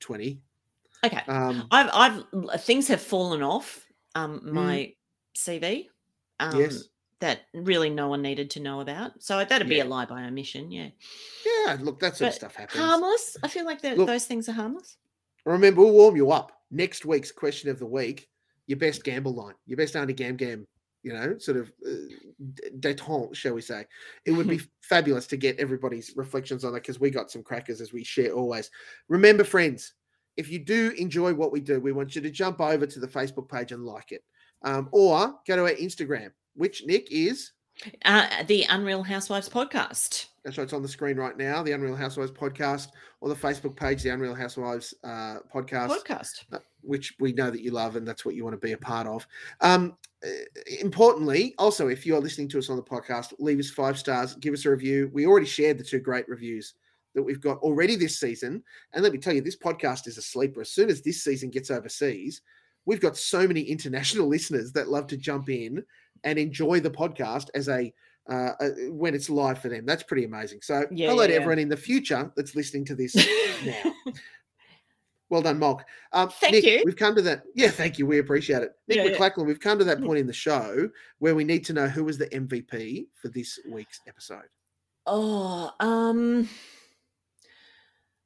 twenty. Okay. Um, I've I've things have fallen off um, Mm. my CV. Um, Yes. That really no one needed to know about. So that'd be Yeah. a lie by omission. Yeah. Yeah, look, that sort of stuff happens. Harmless. I feel like Look- those things are harmless. Remember, we'll warm you up. Next week's question of the week, your best gamble line, your best anti gam gam, you know, sort of uh, detente, shall we say. It would be [laughs] fabulous to get everybody's reflections on that because we got some crackers as we share always. Remember, friends, if you do enjoy what we do, we want you to jump over to the Facebook page and like it. Um, or go to our Instagram, which Nick is. Uh, the Unreal Housewives podcast. That's right, it's on the screen right now. The Unreal Housewives podcast, or the Facebook page, the Unreal Housewives uh, podcast, Podcast. uh, which we know that you love and that's what you want to be a part of. Um, importantly, also, if you are listening to us on the podcast, leave us five stars, give us a review. We already shared the two great reviews that we've got already this season. And let me tell you, this podcast is a sleeper. As soon as this season gets overseas, we've got so many [laughs] international listeners that love to jump in and enjoy the podcast as a uh, uh, when it's live for them. That's pretty amazing. So Yeah, hello yeah, to yeah. everyone in the future that's listening to this [laughs] now. Well done, Molk. Um, Thank Nick, you. We've come to that. [laughs] Yeah, thank you. We appreciate it. Nick Yeah, yeah. We've come to that point in the show where we need to know who was the MVP for this week's episode. Oh, um,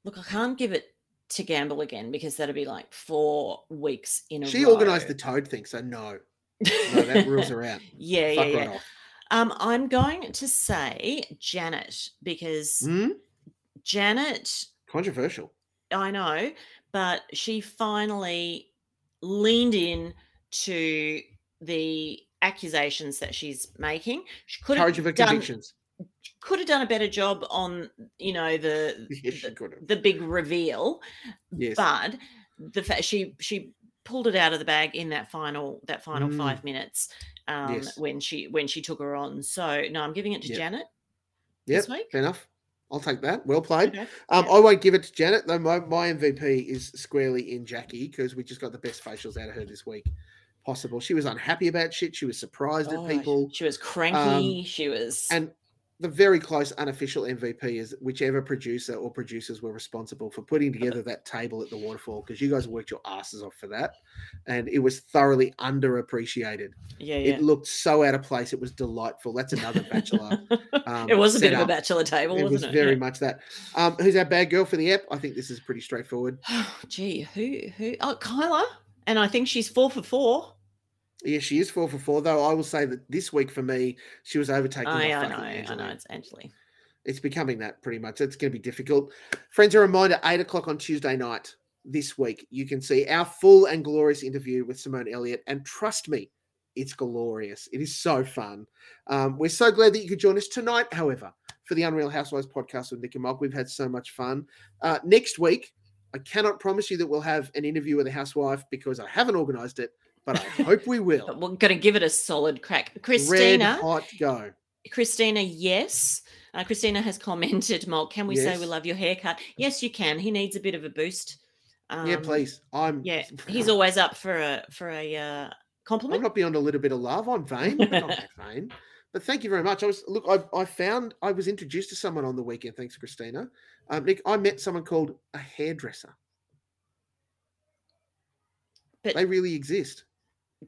look, I can't give it to Gamble again because that'd be like four weeks in a row. She row. organised the Toad thing, so no. No, that [laughs] rules her out. Yeah, Fuck yeah, right yeah. Um, I'm going to say Janet because Hmm? Janet, Controversial. I know, but she finally leaned in to the accusations that she's making. She could her have done, convictions. could have done a better job on, you know, the [laughs] Yes, have. the big reveal. Yes. But the fact she she pulled it out of the bag in that final that final Mm. five minutes um, Yes. when she when she took her on. So no, I'm giving it to Yep. Janet. Yep, this week? fair enough. I'll take that. Well played. Okay. Um, I won't give it to Janet though. My, my MVP is squarely in Jackie because we just got the best facials out of her this week possible. She was unhappy about shit. She was surprised Oh, at people. She was Um, cranky. she was And the very close unofficial MVP is whichever producer or producers were responsible for putting together that table at the waterfall because you guys worked your asses off for that, and it was thoroughly underappreciated. yeah, yeah. It looked so out of place. It was delightful. That's another bachelor. [laughs] Um, it was a bit of a bachelor table, It was wasn't it? very Yeah. much that. Um, who's our bad girl for the app? I think this is pretty straightforward. [sighs] Gee, who who? Oh, Kyla, and I think she's four for four. Yeah, she is four for four, though. I will say that this week for me, she was overtaken Oh, by yeah, I know, I know. It's Anjali. It's becoming that pretty much. It's going to be difficult. Friends, a reminder: eight o'clock on Tuesday night this week, you can see our full and glorious interview with Simone Elliott. And trust me, it's glorious. It is so fun. Um, we're so glad that you could join us tonight. However, for the Unreal Housewives podcast with Nick and Molk, we've had so much fun. Uh, next week, I cannot promise you that we'll have an interview with a housewife because I haven't organised it, but I hope we [laughs] will. But we're going to give it a solid crack. Christina, Red Christina, hot go. Christina, yes. Uh, Christina has commented, Mol, can we say we love your haircut? Yes, you can. He needs a bit of a boost. yeah, Um, please. I'm. Yeah, [laughs] he's always up for a for a uh, I'm compliment. not beyond a little bit of love. I'm vain, but not that [laughs] vain. But thank you very much. I was look. I, I found I was introduced to someone on the weekend. Thanks, Christina. Um, Nick, I met someone called a hairdresser. But They really exist.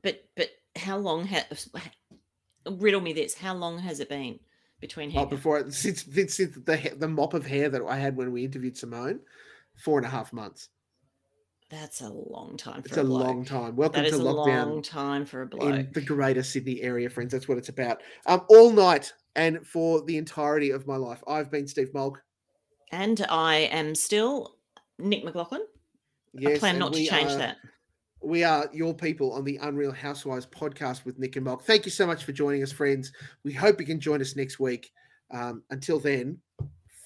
But but how long has riddle me this? How long has it been between Oh, before I- since since since the the mop of hair that I had when we interviewed Simone, four and a half months. That's a long time. For It's a bloke. long time. Welcome to lockdown That is to a lockdown. long time for a bloke. in the greater Sydney area, friends. That's what it's about. Um, all night and for the entirety of my life, I've been Steve Molk. And I am still Nick McLachlan. I Yes, plan not to change are- that. We are your people on the Unreal Housewives podcast with Nick and Molk. Thank you so much for joining us, friends. We hope you can join us next week. Um, until then,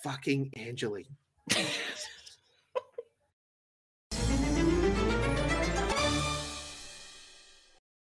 fucking Anjali. [laughs]